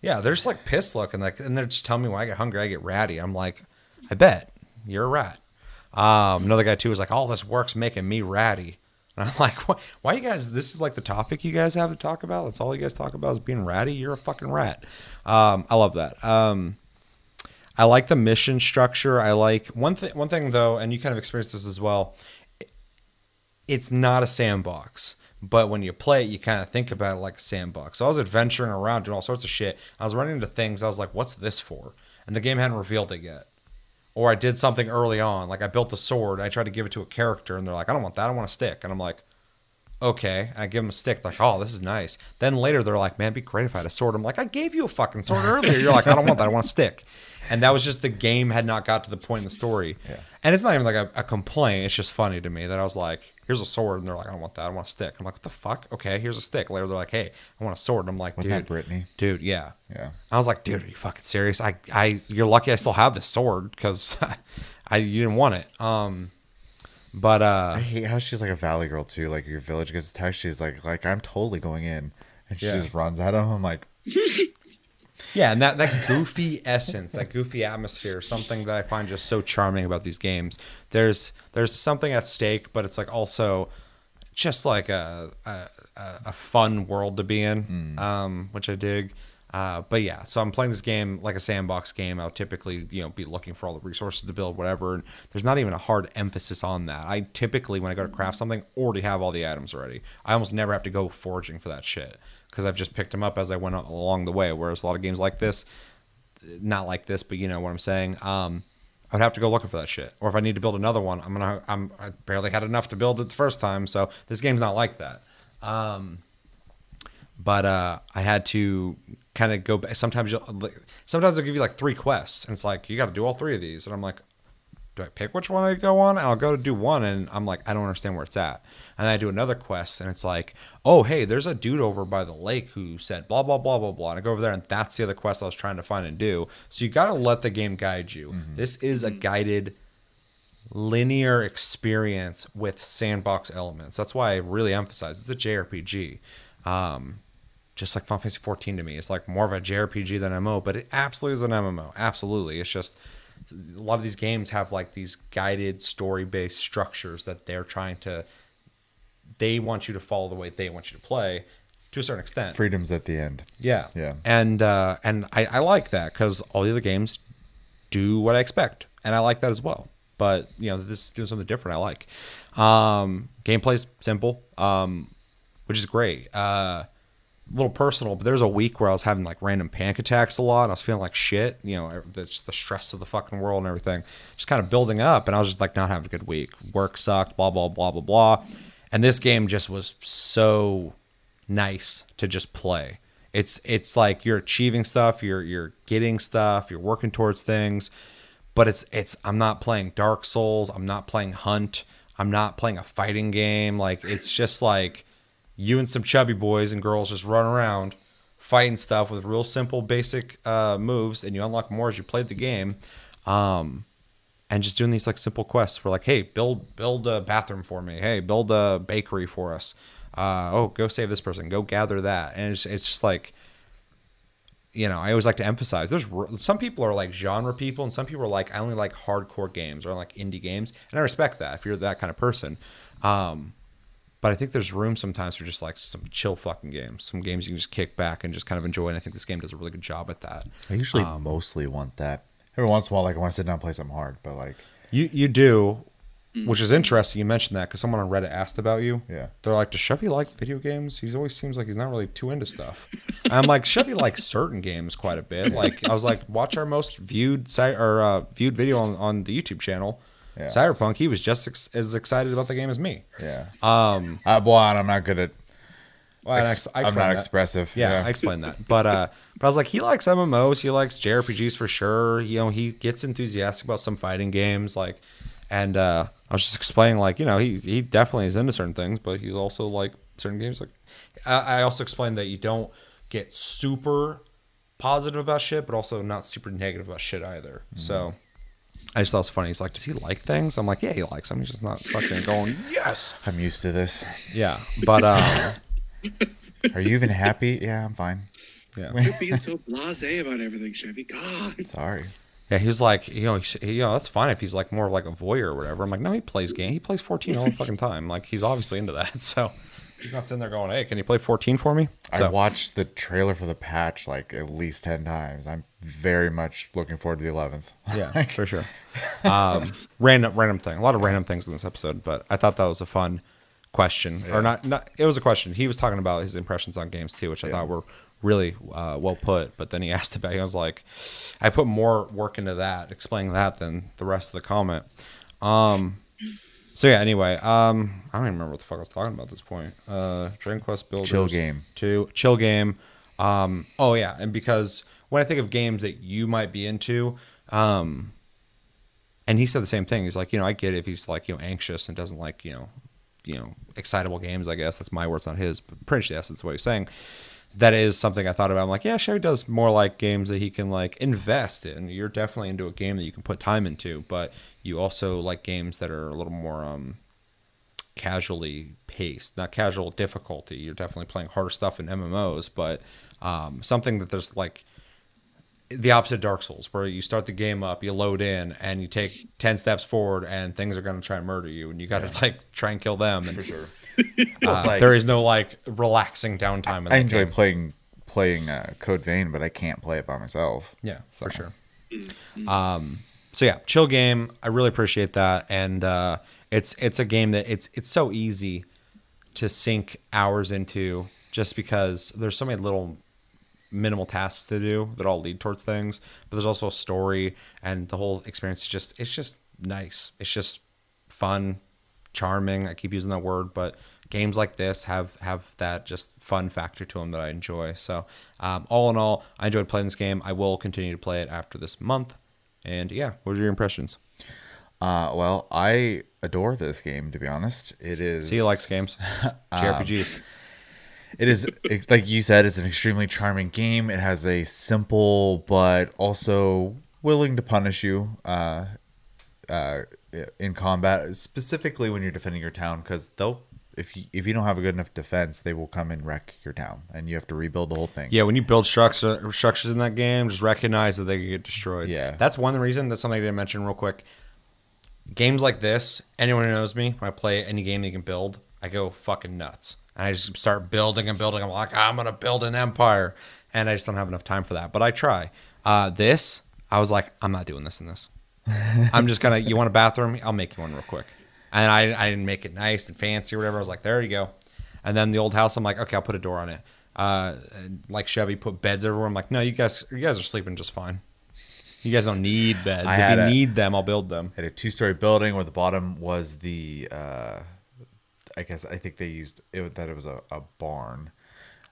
Yeah, they're just like pissed looking, like, and they're just telling me when I get hungry, I get ratty. I'm like, I bet you're a rat. Um, another guy too was like, all this work's making me ratty. And *laughs* I'm like, what? Why you guys? This is like the topic you guys have to talk about. That's all you guys talk about is being ratty. You're a fucking rat. Um, I love that. Um, I like the mission structure. I like one thing. One thing though, and you kind of experienced this as well. It's not a sandbox, but when you play it, you kind of think about it like a sandbox. So I was adventuring around doing all sorts of shit. I was running into things. I was like, "What's this for?" And the game hadn't revealed it yet. Or I did something early on, like I built a sword. I tried to give it to a character, and they're like, "I don't want that. I want a stick." And I'm like, okay. I give them a stick, like, oh, this is nice. Then later they're like, man, it'd be great if I had a sword. I'm like, I gave you a fucking sword *laughs* earlier. You're like, I don't want that. I want a stick. And that was just the game had not got to the point in the story. Yeah. And it's not even like a, a complaint. It's just funny to me that I was like, here's a sword. And they're like, I don't want that. I want a stick. I'm like, what the fuck? Okay, here's a stick. Later they're like, hey, I want a sword. And I'm like, Wasn't dude. Brittany? Dude, yeah. Yeah. I was like, dude, are you fucking serious? I, I, you're lucky I still have this sword because *laughs* I, you didn't want it. Um, but uh, I hate how she's like a valley girl too. Like your village gets attacked, she's like, like I'm totally going in, and she Yeah. just runs at him. I'm like, *laughs* Yeah, and that, that goofy essence, that goofy atmosphere, something that I find just so charming about these games. There's there's something at stake, but it's like also just like a a, a a fun world to be in, um, which I dig. Uh, but yeah, so I'm playing this game like a sandbox game. I'll typically, you know, be looking for all the resources to build whatever. And there's not even a hard emphasis on that. I typically, when I go to craft something, already have all the items already. I almost never have to go foraging for that shit because I've just picked them up as I went along the way. Whereas a lot of games like this, not like this, but you know what I'm saying. Um, I would have to go looking for that shit. Or if I need to build another one, I'm gonna. I'm. I barely had enough to build it the first time, so this game's not like that. Um, but uh, I had to kind of go back. Sometimes you'll, uh, sometimes they'll give you like three quests, and it's like you got to do all three of these, and I'm like, do I pick which one I go on? And I'll go to do one, and I'm like, I don't understand where it's at. And then I do another quest, and it's like, oh hey, there's a dude over by the lake who said blah blah blah blah blah. And I go over there, and that's the other quest I was trying to find and do. So you got to let the game guide you. Mm-hmm. This is a mm-hmm. guided linear experience with sandbox elements. That's why I really emphasize it's a JRPG. Um, just like Final Fantasy 14 to me, it's like more of a JRPG than MMO, but it absolutely is an MMO. Absolutely, it's just a lot of these games have like these guided story-based structures that they're trying to. They want you to follow the way they want you to play, to a certain extent. freedom's at the end. Yeah. Yeah. And uh, and I, I like that because all the other games do what I expect, and I like that as well. But you know, this is doing something different. I like. Um, gameplay's simple, um, which is great. Uh, a little personal, but there's a week where I was having like random panic attacks a lot. And I was feeling like shit. You know, just the stress of the fucking world and everything, just kind of building up. And I was just like not having a good week. Work sucked. Blah blah blah blah blah. And this game just was so nice to just play. It's it's like you're achieving stuff, you're you're getting stuff, you're working towards things, but it's it's I'm not playing Dark Souls, I'm not playing Hunt, I'm not playing a fighting game. Like it's just like you and some chubby boys and girls just run around fighting stuff with real simple basic uh, moves, and you unlock more as you play the game. Um, and just doing these like simple quests. We're like, hey, build build a bathroom for me. Hey, build a bakery for us. Uh, oh, go save this person. Go gather that. And it's it's just like, you know, I always like to emphasize. There's some people are like genre people, and some people are like I only like hardcore games or like indie games, and I respect that if you're that kind of person. Um, but I think there's room sometimes for just like some chill fucking games, some games you can just kick back and just kind of enjoy. And I think this game does a really good job at that. I usually Um, mostly want that. Every once in a while, like I want to sit down and play something hard, but like You you do, which is interesting. You mentioned that because someone on Reddit asked about you. Yeah. they're like, "Does Chevy like video games? He always seems like he's not really too into stuff." And I'm like, Chevy likes certain games quite a bit. Like I was like, watch our most viewed site or uh, viewed video on, on the YouTube channel. Yeah. Cyberpunk. He was just ex- as excited about the game as me. yeah. Um, Uh, well, I'm not good at. well, Ex- I I'm not that. expressive. Yeah, I explained that. But uh but I was like, he likes MMOs, he likes JRPGs for sure. You know, he gets enthusiastic about some fighting games, like and uh I was just explaining like, you know, he he definitely is into certain things, but he's also like certain games like I, I also explained that you don't get super positive about shit, but also not super negative about shit either. So I just thought it was funny. He's like, "Does he like things?" I'm like, "Yeah, he likes them. He's just not fucking going, yes." I'm used to this. Yeah, but um, *laughs* Are you even happy? Yeah, I'm fine. yeah. *laughs* You're being so blasé about everything, Chevy. God. Sorry. Yeah, he was like, you know, he, you know, that's fine if he's like more of like a voyeur or whatever. I'm like, no, he plays game. He plays 14 all the fucking time. Like, he's obviously into that. *laughs* So he's not sitting there going, hey, can you play 14 for me? I watched the trailer for the patch like at least ten times. I'm very much looking forward to the 11th. *laughs* yeah, for sure. Um, random, random thing. A lot of random things in this episode, but I thought that was a fun question, or not? Not. It was a question. He was talking about his impressions on games too, which I thought were really uh, well put. But then he *laughs* asked about. He was like, I put more work into that, explaining that than the rest of the comment. Um. So yeah. Anyway, um, I don't even remember what the fuck I was talking about at this point. Uh, Dragon Quest Builders Chill game. two chill game. Um, oh yeah, and because when I think of games that you might be into, um, and he said the same thing. He's like, you know, I get it if he's like, you know, anxious and doesn't like, you know, you know, excitable games. I guess that's my words, not his. But pretty much, yes, that's what he's saying. That is something I thought about. I'm like, yeah, Chevy does more like games that he can like invest in. You're definitely into a game that you can put time into, but you also like games that are a little more um casually paced, not casual difficulty. You're definitely playing harder stuff in MMOs, but um, something that there's like the opposite of Dark Souls, where you start the game up, you load in, and you take ten steps forward, and things are going to try and murder you, and you got to like try and kill them. And, For sure. *laughs* It's like- there is no like relaxing downtime. In I that enjoy game. playing playing uh, Code Vein, but I can't play it by myself. Yeah, for sure. Um, so yeah, chill game. I really appreciate that, and uh, it's it's a game that it's it's so easy to sink hours into, just because there's so many little minimal tasks to do that all lead towards things. But there's also a story, and the whole experience is just it's just nice. It's just fun, charming. I keep using that word, but games like this have have that just fun factor to them that I enjoy. So, um, all in all, I enjoyed playing this game. I will continue to play it after this month. And yeah, what are your impressions? Uh, well, I adore this game. To be honest, it is. See, he likes games, *laughs* JRPGs. It is like you said. It's an extremely charming game. It has a simple but also willing to punish you uh, uh, in combat, specifically when you're defending your town, because they'll. If you if you don't have a good enough defense, they will come and wreck your town, and you have to rebuild the whole thing. Yeah, when you build structure, structures in that game, just recognize that they can get destroyed. Yeah. That's one reason. That's something I didn't mention real quick. Games like this, anyone who knows me, when I play any game they can build, I go fucking nuts. And I just start building and building. I'm like, I'm going to build an empire. And I just don't have enough time for that. But I try. Uh, this, I was like, I'm not doing this in this. *laughs* I'm just going to, you want a bathroom? I'll make you one real quick. And I, I didn't make it nice and fancy or whatever. I was like, there you go. And then the old house, I'm like, okay, I'll put a door on it. Uh, like Chevy put beds everywhere. I'm like, no, you guys, you guys are sleeping just fine. You guys don't need beds. I if you a- need them, I'll build them. had a two-story building where the bottom was the uh, I guess I think they used it that it was a, a barn,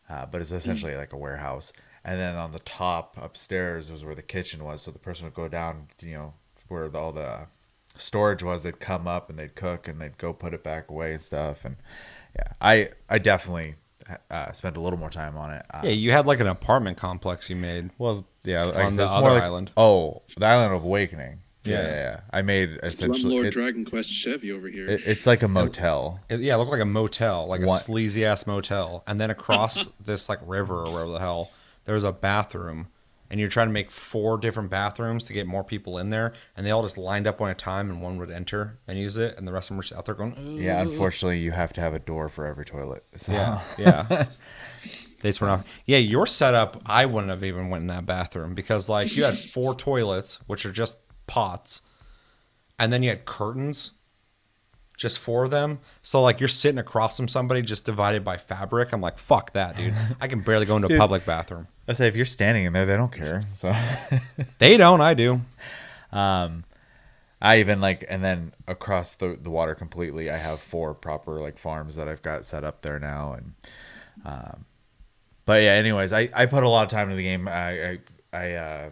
uh, but it's essentially like a warehouse. And then on the top upstairs was where the kitchen was, so the person would go down, you know, where all the storage was, they'd come up and they'd cook and they'd go put it back away and stuff. And yeah, I I definitely uh, spent a little more time on it. Uh, Yeah, you had like an apartment complex you made. was yeah, like On the other like- island. Oh, the island of awakening. Yeah, Yeah. yeah. I made essentially. Slumlord It, Dragon Quest Chevy over here. it- it's like a motel. It, yeah, it looked like a motel, like a sleazy ass motel. And then across *laughs* this like river or wherever the hell, there was a bathroom. And you're trying to make four different bathrooms to get more people in there, and they all just lined up one at a time, and one would enter and use it, and the rest of them were just out there going, "Ooh." Yeah, unfortunately, you have to have a door for every toilet. So. yeah, *laughs* yeah. they just went off. Yeah, your setup, I wouldn't have even went in that bathroom because like you had four toilets, which are just pots, and then you had curtains, just for them. So like you're sitting across from somebody just divided by fabric. I'm like, fuck that, dude. I can barely go into a *laughs* public bathroom. I say if you're standing in there, they don't care. So. *laughs* They don't. I do. Um, I even like, and then across the the water completely, I have four proper like farms that I've got set up there now, and um, but yeah. Anyways, I I put a lot of time into the game. I I, I uh,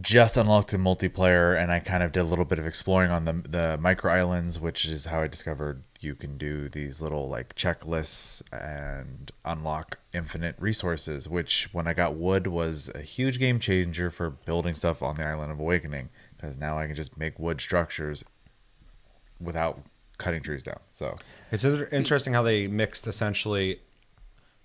just unlocked the multiplayer, and I kind of did a little bit of exploring on the the micro islands, which is how I discovered you can do these little like checklists and unlock infinite resources. Which when I got wood was a huge game changer for building stuff on the island of awakening because now I can just make wood structures without cutting trees down. So It's interesting how they mixed essentially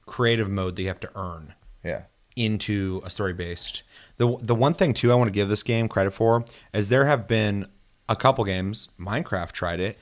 creative mode that you have to earn. yeah, into a story based. The the one thing too I want to give this game credit for is there have been a couple games, Minecraft tried it,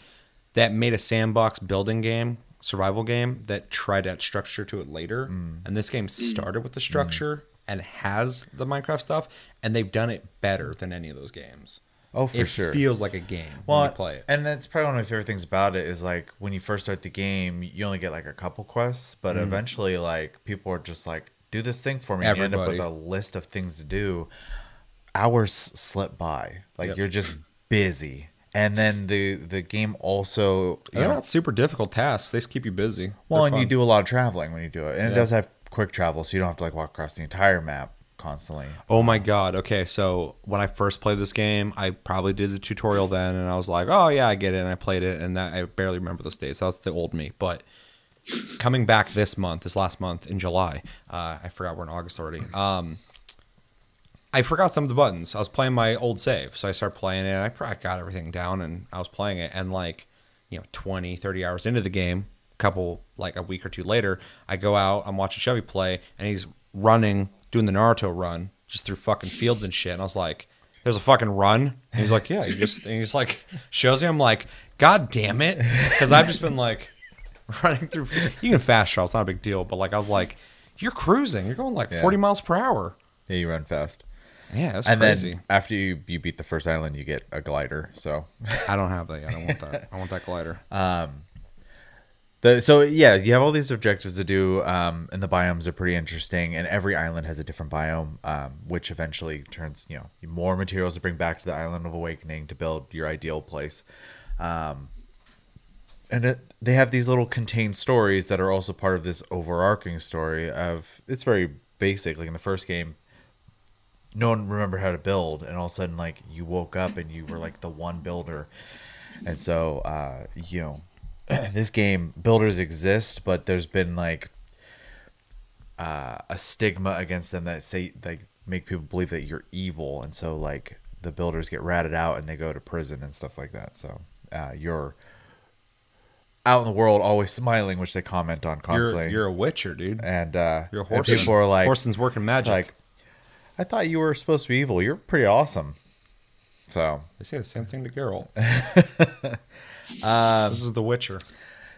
that made a sandbox building game, survival game that tried add structure to it later. Mm. And this game started with the structure and has the Minecraft stuff, and they've done it better than any of those games. oh for sure. it sure. feels like a game well, when you play it. and that's probably one of my favorite things about it is like when you first start the game, you only get like a couple quests, but Mm. eventually, like people are just like, "Do this thing for me." And you end up with a list of things to do. Hours slip by, like Yep. you're just busy, and then the the game also, you They're know, not super difficult tasks. They just keep you busy. well, They're and you do a lot of traveling when you do it, and it does have quick travel, so you don't have to like walk across the entire map constantly. Oh my god. Okay, so when I first played this game, I probably did the tutorial then and I was like, "Oh yeah, I get it." And I played it and that, I barely remember those days. That's the old me. But coming back this month, this last month in July, uh, I forgot we're in August already. Um I forgot some of the buttons. I was playing my old save. So I started playing it. I got everything down and I was playing it and like, you know, 20, 30 hours into the game, a couple like a week or two later, I go out, I'm watching Chevy play and he's running, doing the Naruto run just through fucking fields and shit. And I was like, there's a fucking run. And he's like, yeah, he just, and he's like, shows me. I'm like, God damn it. Cause I've just been like *laughs* running through, you can fast travel. It's not a big deal. But like, I was like, you're cruising. You're going like Yeah. 40 miles per hour. Yeah, you run fast. Yeah, that's and crazy. then after you, you beat the first island, you get a glider. So *laughs* I don't have that. yet. I don't want that. I want that glider. Um, the, so yeah, you have all these objectives to do, um, and the biomes are pretty interesting. And every island has a different biome, um, which eventually turns you know more materials to bring back to the island of awakening to build your ideal place. Um, and it, they have these little contained stories that are also part of this overarching story of it's very basic. Like in the first game, no one remembered how to build, and all of a sudden, like you woke up and you were like the one builder. And so, uh, you know, *clears throat* this game builders exist, but there's been like uh, a stigma against them that say like make people believe that you're evil, and so like the builders get ratted out and they go to prison and stuff like that. So uh, you're out in the world always smiling, which they comment on constantly. You're you're a witcher, dude. and uh, You're a horse. people are like, Horson's working magic. like, I thought you were supposed to be evil. You're pretty awesome. So they say the same thing to Geralt. Um, *laughs* this is the Witcher.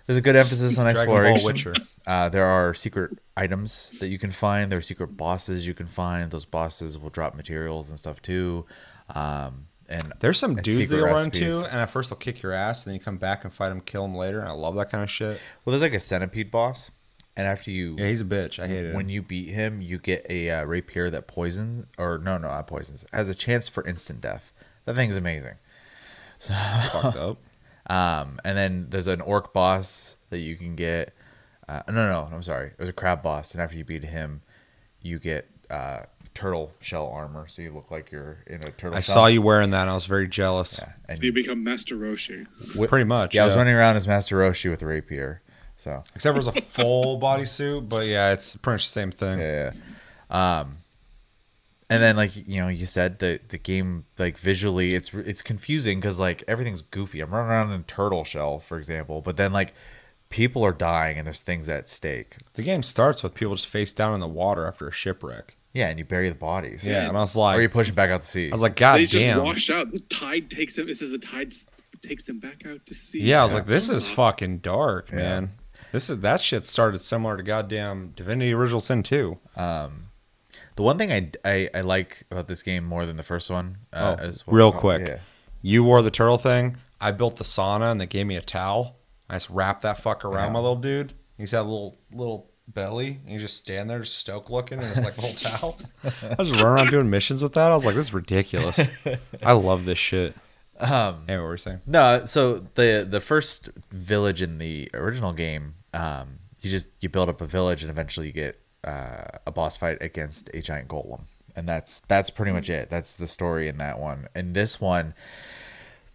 there's a good emphasis on exploration. Witcher. Uh, there are secret items that you can find. There are secret bosses you can find. Those bosses will drop materials and stuff too. Um, and There's some and dudes you'll run into, and at first they'll kick your ass, and then you come back and fight them, kill them later. And I love that kind of shit. Well, there's like a centipede boss, and after you Yeah, he's a bitch. I hate it. when you beat him, you get a uh, rapier that poisons, or no, no, not poisons, has a chance for instant death. That thing's amazing. *laughs* fucked up. *laughs* Um, and then there's an orc boss that you can get. Uh, no, no, I'm sorry. It was a crab boss, and after you beat him, you get uh, turtle shell armor, so you look like you're in a turtle. I shell. saw you wearing that. and I was very jealous. And So you become Master Roshi. wi- Pretty much. Yeah, I was running around as Master Roshi with a rapier. So Except for it was a full *laughs* bodysuit, but yeah, it's pretty much the same thing. yeah. Um, and then like you know you said the the game like visually it's it's confusing because like everything's goofy. I'm running around in turtle shell, for example, but then like people are dying and there's things at stake. The game starts with people just face down in the water after a shipwreck. Yeah, and you bury the bodies. Yeah, and I was like, or you like, push them back out to sea. I was like, God they just damn. wash out. The tide takes him. It says the tide takes him back out to sea. Yeah, I was like, this is fucking dark, man. This is that shit started similar to goddamn Divinity Original Sin 2. the one thing I, I I like about this game more than the first one. Uh, Oh, is real quick. yeah. You wore the turtle thing. I built the sauna and they gave me a towel. I just wrapped that fuck around my little dude. He's got a little little belly and you just stand there just stoke looking and it's like a little towel. I was just running around doing missions with that. I was like, this is ridiculous. I love this shit. Um hey, what were you saying? No, so the the first village in the original game, um, you just you build up a village and eventually you get uh, a boss fight against a giant golem, and that's that's pretty much it. That's the story in that one. And this one,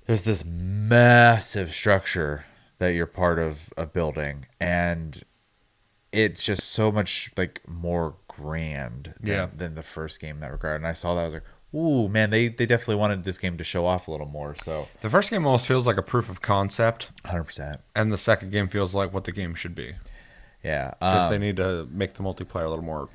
there's this massive structure that you're part of of building, and it's just so much like more grand than, Yeah. than the first game in that regard. And I saw that I was like, ooh man, they they definitely wanted this game to show off a little more. So The first game almost feels like a proof of concept, hundred percent. and the second game feels like what the game should be. Yeah, Just um, they need to make the multiplayer a little more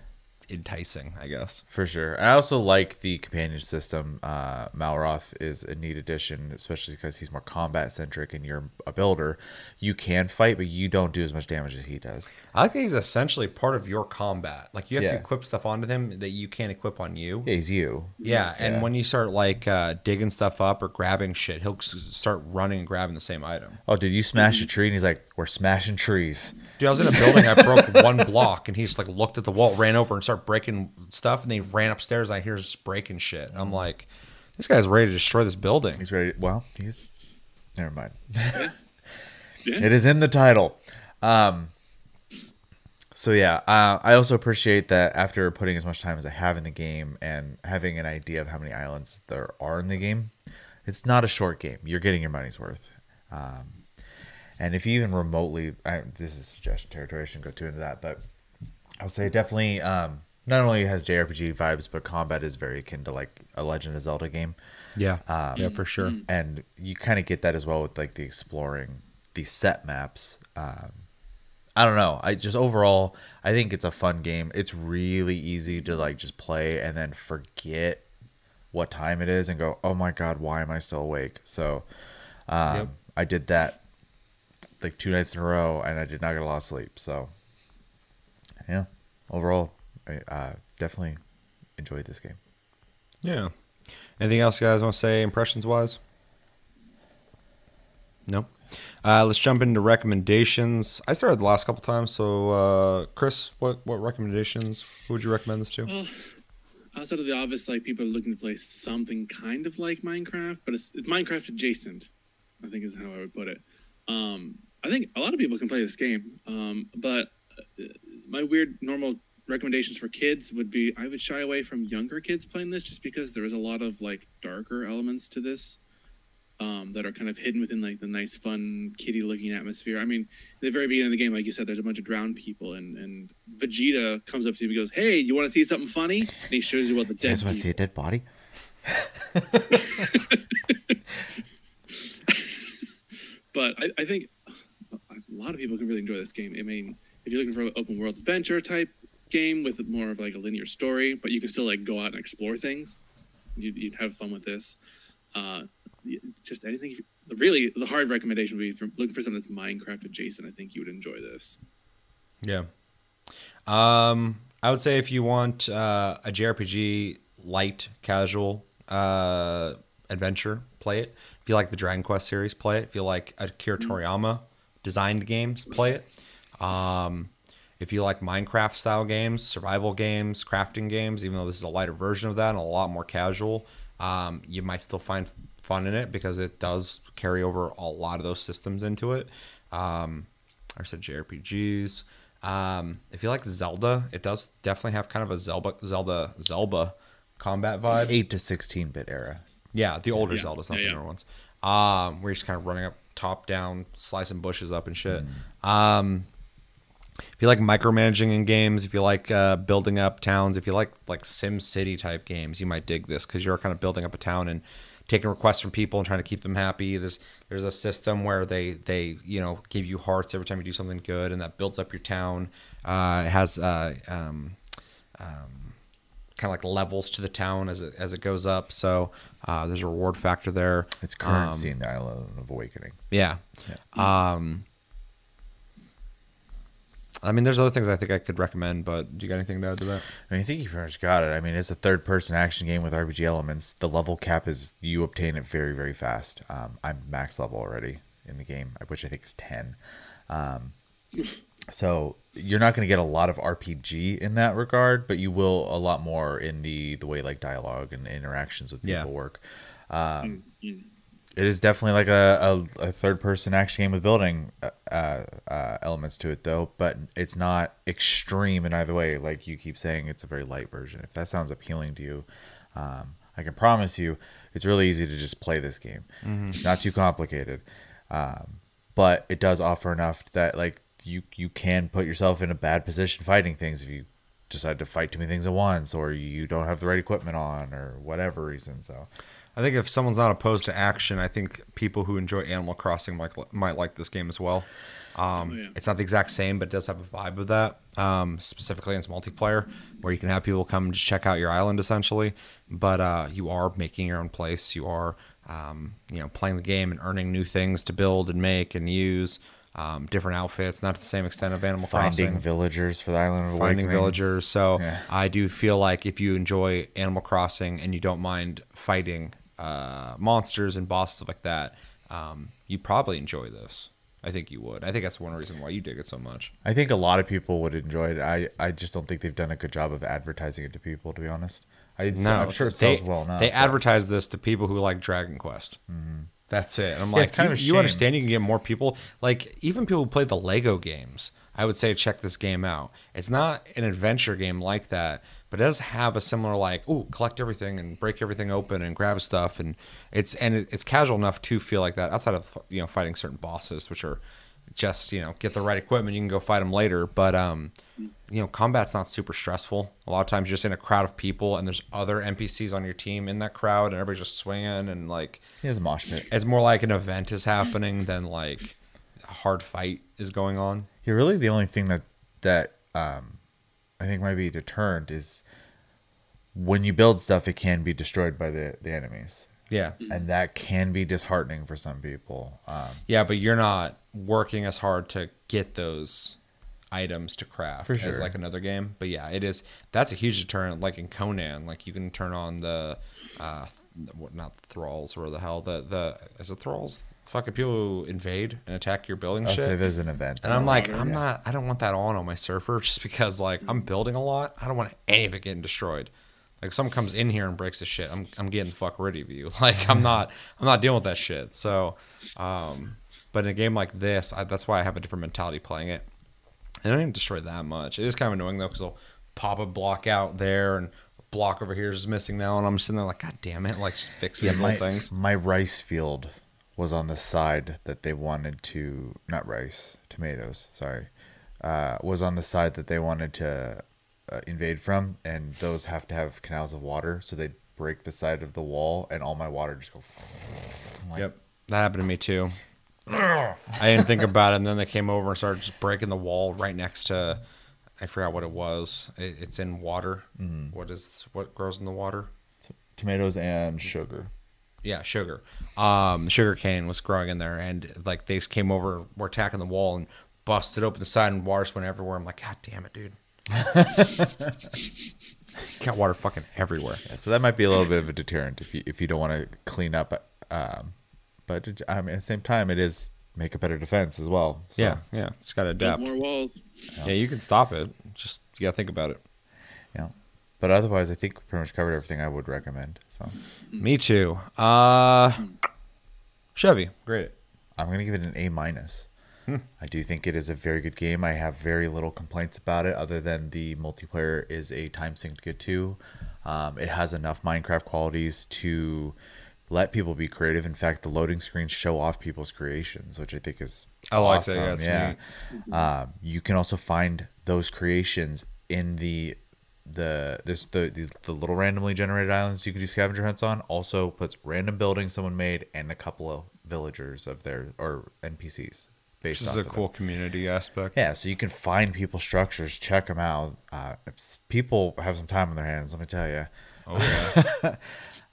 enticing, I guess. for sure. I also like the companion system. Uh, Malroth is a neat addition, especially because he's more combat centric and you're a builder. You can fight, but you don't do as much damage as he does. I like that he's essentially part of your combat. Like you have to equip stuff onto him that you can't equip on you. Yeah, he's you. Yeah, and Yeah. when you start like uh, digging stuff up or grabbing shit, he'll start running and grabbing the same item. Oh, did you smash a tree? And he's like, "We're smashing trees." Dude, I was in a building, I broke *laughs* one block, and he just like looked at the wall, ran over, and started breaking stuff, and then he ran upstairs. And I hear just breaking shit. And I'm like, this guy's ready to destroy this building. He's ready. Well, he's. Never mind. Yeah. *laughs* It is in the title. Um. So yeah, uh, I also appreciate that after putting as much time as I have in the game and having an idea of how many islands there are in the game, it's not a short game. You're getting your money's worth. Um, and if you even remotely, I, this is suggestion territory. I shouldn't go too into that, but I'll say definitely. Um, not only has JRPG vibes, but combat is very akin to like a Legend of Zelda game Yeah, yeah, for sure. and you kind of get that as well with like the exploring the set maps um i don't know i just overall i think it's a fun game it's really easy to like just play and then forget what time it is and go oh my god why am i still awake so um Yep. i did that like two nights in a row and i did not get a lot of sleep so yeah overall i uh, definitely enjoyed this game Yeah. Anything else you guys want to say, impressions wise? No. Uh, let's jump into recommendations. I started the last couple times, so uh, Chris, what what recommendations? Who would you recommend this to? Outside of the obvious, like people are looking to play something kind of like Minecraft, but it's, it's Minecraft adjacent. I think is how I would put it. Um, I think a lot of people can play this game, um, but uh, my weird normal recommendations for kids would be I would shy away from younger kids playing this just because there is a lot of like darker elements to this um, that are kind of hidden within like the nice, fun, kitty looking atmosphere. I mean, at the very beginning of the game, like you said, there's a bunch of drowned people, and, and Vegeta comes up to you and goes, Hey, you want to see something funny? And he shows you what the dead. you guys want to see a dead body *laughs* *laughs* But I, I think a lot of people can really enjoy this game. I mean, if you're looking for an open world adventure type game with more of like a linear story, but you can still like go out and explore things, you'd, you'd have fun with this. Uh, just anything. if you- Really, the hard recommendation would be for looking for something that's Minecraft adjacent. I think you would enjoy this. Yeah. Um, I would say if you want uh, a JRPG light, casual uh, adventure, play it. If you like the Dragon Quest series, play it. If you like Akira Toriyama designed games, play it. Um, if you like Minecraft style games, survival games, crafting games, even though this is a lighter version of that and a lot more casual, um, you might still find fun in it because it does carry over a lot of those systems into it. Um, I said JRPGs. Um, if you like Zelda, it does definitely have kind of a Zelda Zelda Zelda combat vibe. Eight to sixteen bit era. Yeah, the older Yeah. Zeldas, not Yeah, the yeah. newer ones. Um, where you're just kind of running up top down, slicing bushes up and shit. Um, if you like micromanaging in games, if you like uh, building up towns, if you like like Sim City type games, you might dig this because you're kind of building up a town and taking requests from people and trying to keep them happy. There's there's a system where they they you know give you hearts every time you do something good, and that builds up your town. Uh, it has uh, um, kind of like levels to the town as it as it goes up. So uh, there's a reward factor there. It's currency in the Island of Awakening. Yeah. Um, I mean, there's other things I think I could recommend, but do you got anything to add to that? I mean, I think you pretty much got it. I mean, it's a third person action game with RPG elements. The level cap is you obtain it very, very fast. Um, I'm max level already in the game, which I think is 10. Um, so you're not going to get a lot of RPG in that regard, but you will a lot more in the, the way like dialogue and interactions with people Yeah. work. Um, it is definitely like a, a, a third person action game with building uh, uh, elements to it though but it's not extreme in either way. Like you keep saying it's a very light version. If that sounds appealing to you um, i can promise you it's really easy to just play this game. It's not too complicated. Um, but it does offer enough that like you you can put yourself in a bad position fighting things if you decide to fight too many things at once or you don't have the right equipment on or whatever reason so I think if someone's not opposed to action, I think people who enjoy Animal Crossing might might like this game as well. Um, Oh, yeah. It's not the exact same, but it does have a vibe of that. Um, specifically, in its multiplayer, where you can have people come and just check out your island essentially, but uh, you are making your own place. You are, um, you know, playing the game and earning new things to build and make and use. Um, different outfits, not to the same extent of Animal finding Crossing Finding villagers for the island of finding Awakening. villagers. So Yeah. I do feel like if you enjoy Animal Crossing and you don't mind fighting uh, monsters and bosses like that, um, you probably enjoy this. I think you would. I think that's one reason why you dig it so much. I think a lot of people would enjoy it. I, I just don't think they've done a good job of advertising it to people. To be honest, I, No, I'm sure it they, sells well enough. They but- advertise this to people who like Dragon Quest. That's it. And I'm Yeah, like, kind you, of you understand you can get more people. Like even people who play the Lego games, I would say check this game out. It's not an adventure game like that, but it does have a similar like, ooh, collect everything and break everything open and grab stuff, and it's and it's casual enough to feel like that outside of you know fighting certain bosses, which are just you know get the right equipment, you can go fight them later. But um, you know, combat's not super stressful. A lot of times you're just in a crowd of people, and there's other NPCs on your team in that crowd, and everybody's just swinging and like has a mosh pit. it's more like an event is happening than like a hard fight is going on. Yeah, really, the only thing that that um, I think might be deterrent is when you build stuff, it can be destroyed by the the enemies, Yeah. and that can be disheartening for some people. Um, Yeah, but you're not working as hard to get those items to craft For as like another game. But yeah, it is that's a huge deterrent. Like in Conan, like you can turn on the uh th- what not thralls or the hell the the is it thralls fucking people who invade and attack your building I'll shit. say there's an event. And I'm like, I'm not. I don't want that on on my surfer *laughs* just because like I'm building a lot. I don't want any of it getting destroyed. Like someone comes in here and breaks the shit, I'm I'm getting fuck rid of you. *laughs* Like I'm not I'm not dealing with that shit. So, um, but in a game like this, I, that's why I have a different mentality playing it. I didn't even destroy that much. It is kind of annoying though because they'll pop a block out there and block over here is missing now, and I'm sitting there like, God damn it! Like just fix these my, little things. my rice field was on the side that they wanted to not rice tomatoes sorry uh, was on the side that they wanted to uh, invade from and those have to have canals of water so they break the side of the wall and all my water just go *sniffs* like, Yep, that happened to me too. *sniffs* I didn't think about it, and then they came over and started just breaking the wall right next to. I forgot what it was. It, it's in water. What is what grows in the water? tomatoes and sugar Yeah, sugar. Um, sugar cane was growing in there, and like they just came over, were attacking the wall, and busted open the side, and water went everywhere. I'm like, God damn it, dude! *laughs* Got water fucking everywhere. Yeah, so that might be a little bit of a deterrent if you if you don't want to clean up. Um, but I mean, at the same time, it is make a better defense as well. So, Yeah, yeah. Just gotta Build adapt. more walls. Yeah, you can stop it. Just you gotta think about it. yeah. But otherwise, I think we pretty much covered everything I would recommend. So Me too. Uh, Chevy, great. I'm gonna give it an A minus. *laughs* I do think it is a very good game. I have very little complaints about it, other than the multiplayer is a time sink to get to. Um, it has enough Minecraft qualities to let people be creative. In fact, the loading screens show off people's creations, which I think is I like that, awesome. yeah, yeah. Um, you can also find those creations in the the there's the, the the little randomly generated islands you can do scavenger hunts on. Also puts random buildings someone made and a couple of villagers of their or NPCs based This is a of it. cool community aspect. Yeah, so you can find people's structures, check them out. Uh, people have some time on their hands, let me tell you. Oh yeah. *laughs*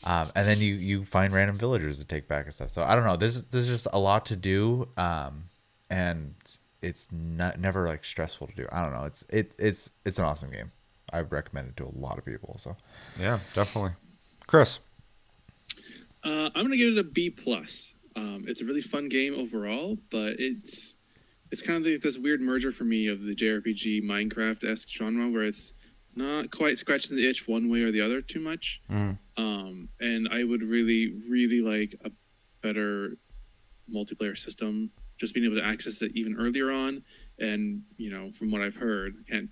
Um, and then you you find random villagers to take back and stuff. So I don't know. This there's just a lot to do, um, and it's not never like stressful to do. I don't know. It's it it's it's an awesome game. I recommend it to a lot of people. So yeah, definitely. Chris. Uh, I'm gonna give it a B plus. Um, it's a really fun game overall, but it's it's kind of like this weird merger for me of the JRPG Minecraft esque genre where it's not quite scratching the itch one way or the other too much. Um, and I would really, really like a better multiplayer system. Just being able to access it even earlier on, and you know, from what I've heard, I can't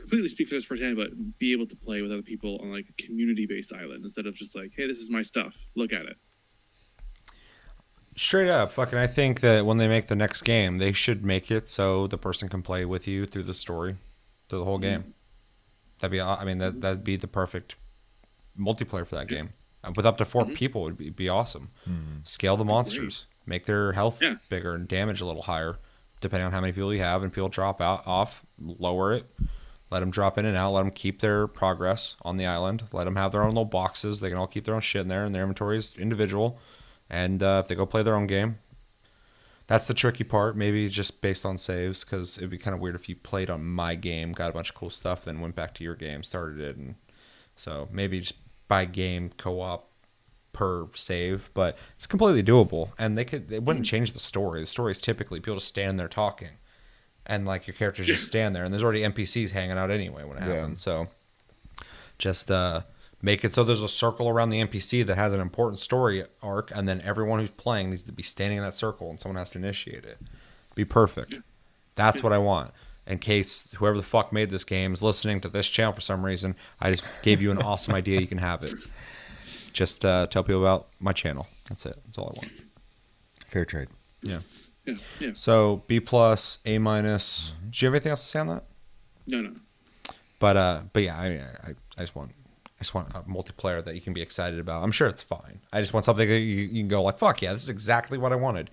completely speak for this firsthand, but be able to play with other people on like a community-based island instead of just like, hey, this is my stuff, look at it. Straight up, fucking. I think that when they make the next game, they should make it so the person can play with you through the story, through the whole mm-hmm. game. That'd be, I mean, that that'd be the perfect multiplayer for that game. Uh, With up to 4 mm-hmm. people would be, be awesome. Mm-hmm. Scale the monsters, make their health Yeah. bigger and damage a little higher, depending on how many people you have. And people drop out off, lower it, let them drop in and out, let them keep their progress on the island, let them have their own little boxes. They can all keep their own shit in there, and their inventory is individual. And uh, if they go play their own game, that's the tricky part. Maybe just based on saves, because it'd be kind of weird if you played on my game, got a bunch of cool stuff, then went back to your game, started it, and so maybe just by game co-op per save. But it's completely doable, and they could. It wouldn't change the story. The story is typically people just stand there talking, and like your characters just *laughs* stand there, and there's already NPCs hanging out anyway when it Yeah. happens. So just uh, make it so there's a circle around the NPC that has an important story arc, and then everyone who's playing needs to be standing in that circle, and someone has to initiate it. Be perfect. That's what I want. In case whoever the fuck made this game is listening to this channel for some reason, I just gave you an *laughs* awesome idea. You can have it. Just uh, tell people about my channel. That's it. That's all I want. fair trade. Yeah. Yeah, yeah. So B plus, A minus. Do you have anything else to say on that? No, no. But uh, but yeah, I, I I just want I just want a multiplayer that you can be excited about. I'm sure it's fine. I just want something that you, you can go like, fuck yeah, this is exactly what I wanted.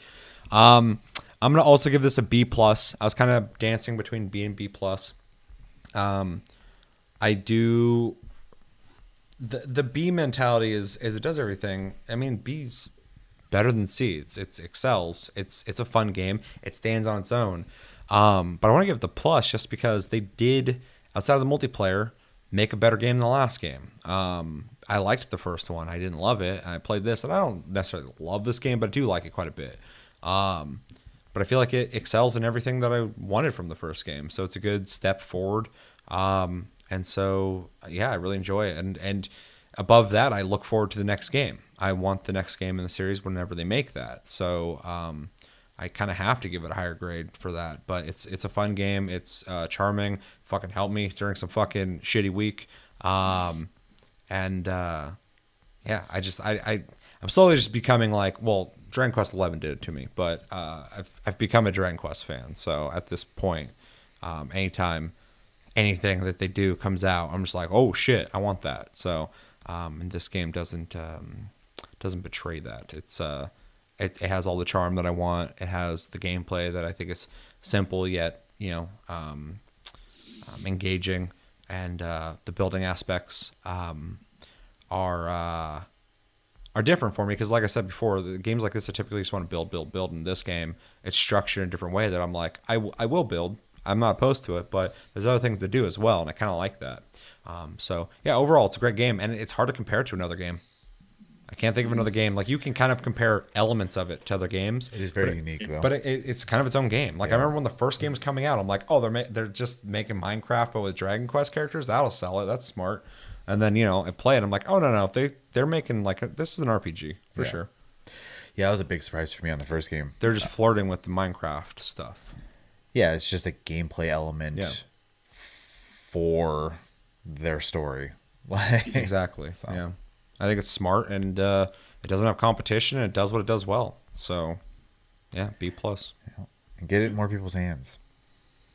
Um, I'm gonna also give this a B plus. I was kind of dancing between B and B plus. Um, I do. The the B mentality is is it does everything. I mean, B's better than C. It's it's excels. It's it's a fun game. It stands on its own. Um, but I want to give it the plus just because they did outside of the multiplayer make a better game than the last game. Um, I liked the first one. I didn't love it. I played this, and I don't necessarily love this game, but I do like it quite a bit. Um, but I feel like it excels in everything that I wanted from the first game. So it's a good step forward. Um, and so yeah, I really enjoy it. And and above that, I look forward to the next game. I want the next game in the series whenever they make that. So um, I kind of have to give it a higher grade for that. But it's it's a fun game. It's uh, charming. Fucking help me during some fucking shitty week. Um, and uh, yeah, I just I, I I'm slowly just becoming like well, Dragon Quest Eleven did it to me, but uh, I've I've become a Dragon Quest fan. So at this point, um, anytime anything that they do comes out, I'm just like, oh shit, I want that. So um, and this game doesn't um, doesn't betray that. It's uh, it, it has all the charm that I want. It has the gameplay that I think is simple yet you know um, um, engaging, and uh, the building aspects um, are uh, are different for me because, like I said before, the games like this I typically just want to build, build, build. In this game, it's structured in a different way that I'm like, I, w- I will build. I'm not opposed to it, but there's other things to do as well, and I kind of like that. Um, so yeah, overall, it's a great game, and it's hard to compare to another game. I can't think of another game like you can kind of compare elements of it to other games. It is very unique though. but it, it, it's kind of its own game. Like I remember when the first game was coming out, I'm like, oh, they're ma- they're just making Minecraft but with Dragon Quest characters. That'll sell it. That's smart. And then you know I play it. I'm like, oh no no, they they're making like a, this is an RPG for Yeah. sure. Yeah, that was a big surprise for me on the first game. They're just flirting with the Minecraft stuff. Yeah, it's just a gameplay element Yeah. for their story. *laughs* Like Exactly. Yeah. I think it's smart and uh, it doesn't have competition and it does what it does well. So, yeah, B plus. and get it in more people's hands.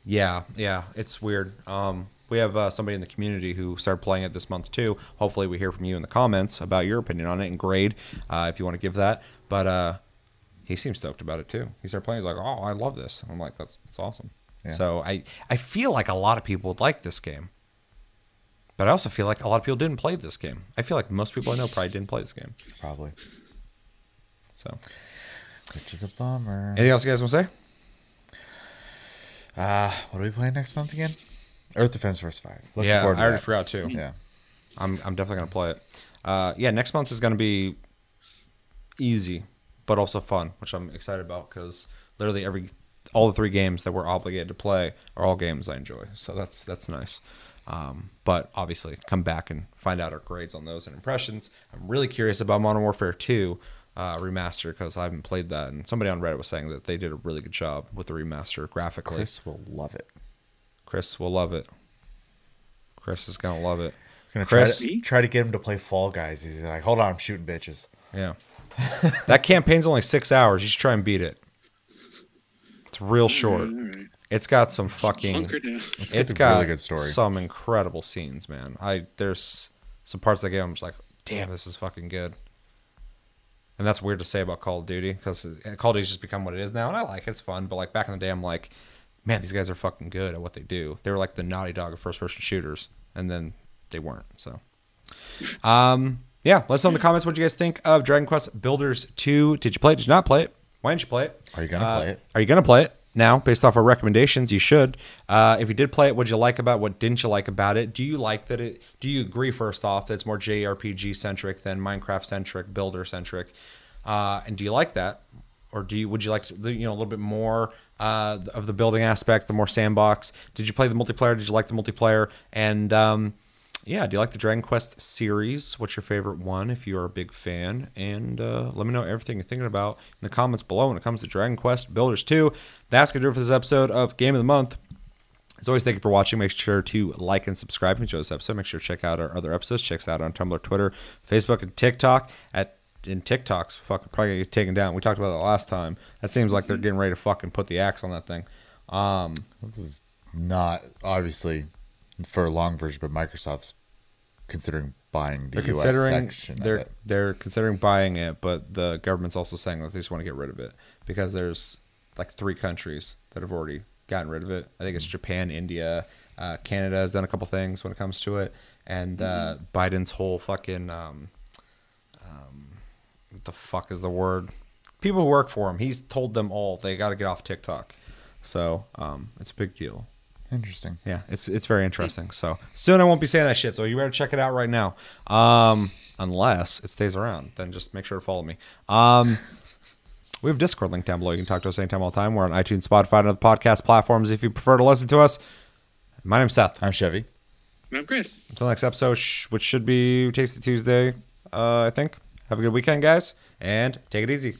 Yeah, yeah, it's weird. Um, we have uh, somebody in the community who started playing it this month too. Hopefully, we hear from you in the comments about your opinion on it and grade uh, if you want to give that. But uh, he seems stoked about it too. He started playing. He's like, "Oh, I love this." I'm like, "That's that's awesome." Yeah. So I I feel like a lot of people would like this game, but I also feel like a lot of people didn't play this game. I feel like most people I know probably didn't play this game. Probably. So Which is a bummer. anything else you guys want to say? Uh, what are we playing next month again? Earth Defense Force 5. Looking yeah, I forward to already that. forgot too. Yeah. I'm I'm definitely gonna play it. Uh, yeah, next month is gonna be easy, but also fun, which I'm excited about because literally every all the three games that we're obligated to play are all games I enjoy. So that's that's nice. Um, but obviously, come back and find out our grades on those and impressions. I'm really curious about Modern Warfare 2 uh, remaster because I haven't played that, and somebody on Reddit was saying that they did a really good job with the remaster graphically. Chris will love it. Chris will love it. Chris is gonna love it. Gonna Chris, try to, try to get him to play Fall Guys. He's like, hold on, I'm shooting bitches. Yeah. *laughs* that campaign's only six hours. You should try and beat it. It's real short. All right. It's got some fucking. Hunker down. It's a got really good story. some incredible scenes, man. I there's some parts of the game I'm just like, damn, this is fucking good. And that's weird to say about Call of Duty because Call of Duty's just become what it is now, and I like it. It's fun, but like back in the day, I'm like, man, these guys are fucking good at what they do. They were like the Naughty Dog of first-person shooters, and then they weren't. So, *laughs* um, yeah, let us know in the comments what you guys think of Dragon Quest Builders 2. Did you play it? Did you not play it? Why didn't you play it? Are you gonna Uh, play it? Are you gonna play it now? Based off our recommendations, you should. Uh, if you did play it, what did you like about? it? What didn't you like about it? Do you like that it? Do you agree first off that it's more JRPG centric than Minecraft centric, builder centric? Uh, and do you like that, or do you? Would you like to, you know a little bit more uh, of the building aspect, the more sandbox? Did you play the multiplayer? Did you like the multiplayer? And um, yeah, do you like the Dragon Quest series? What's your favorite one if you're a big fan? And uh, let me know everything you're thinking about in the comments below when it comes to Dragon Quest Builders 2. That's going to do it for this episode of Game of the Month. As always, thank you for watching. Make sure to like and subscribe if you enjoyed this episode. Make sure to check out our other episodes. Check us out on Tumblr, Twitter, Facebook, and TikTok. At in TikTok's fucking probably gonna get taken down. We talked about that last time. That seems like they're getting ready to fucking put the axe on that thing. Um, This is not obviously for a long version, but Microsoft's considering buying the they're US considering section they're they're considering buying it, but the government's also saying that they just want to get rid of it because there's like three countries that have already gotten rid of it. I think it's Japan, India, uh, Canada has done a couple things when it comes to it, and uh, Biden's whole fucking um, um, what the fuck is the word? People who work for him, he's told them all they got to get off TikTok. So um, it's a big deal. Interesting. Yeah, it's it's very interesting. So soon I won't be saying that shit. So you better check it out right now. Um, unless it stays around, then just make sure to follow me. Um, we have Discord link down below. You can talk to us anytime, all the time. We're on iTunes, Spotify, and other podcast platforms. If you prefer to listen to us, my name's Seth. I'm Chevy. And I'm Chris. Until next episode, which should be Tasty Tuesday, uh, I think. Have a good weekend, guys, and take it easy.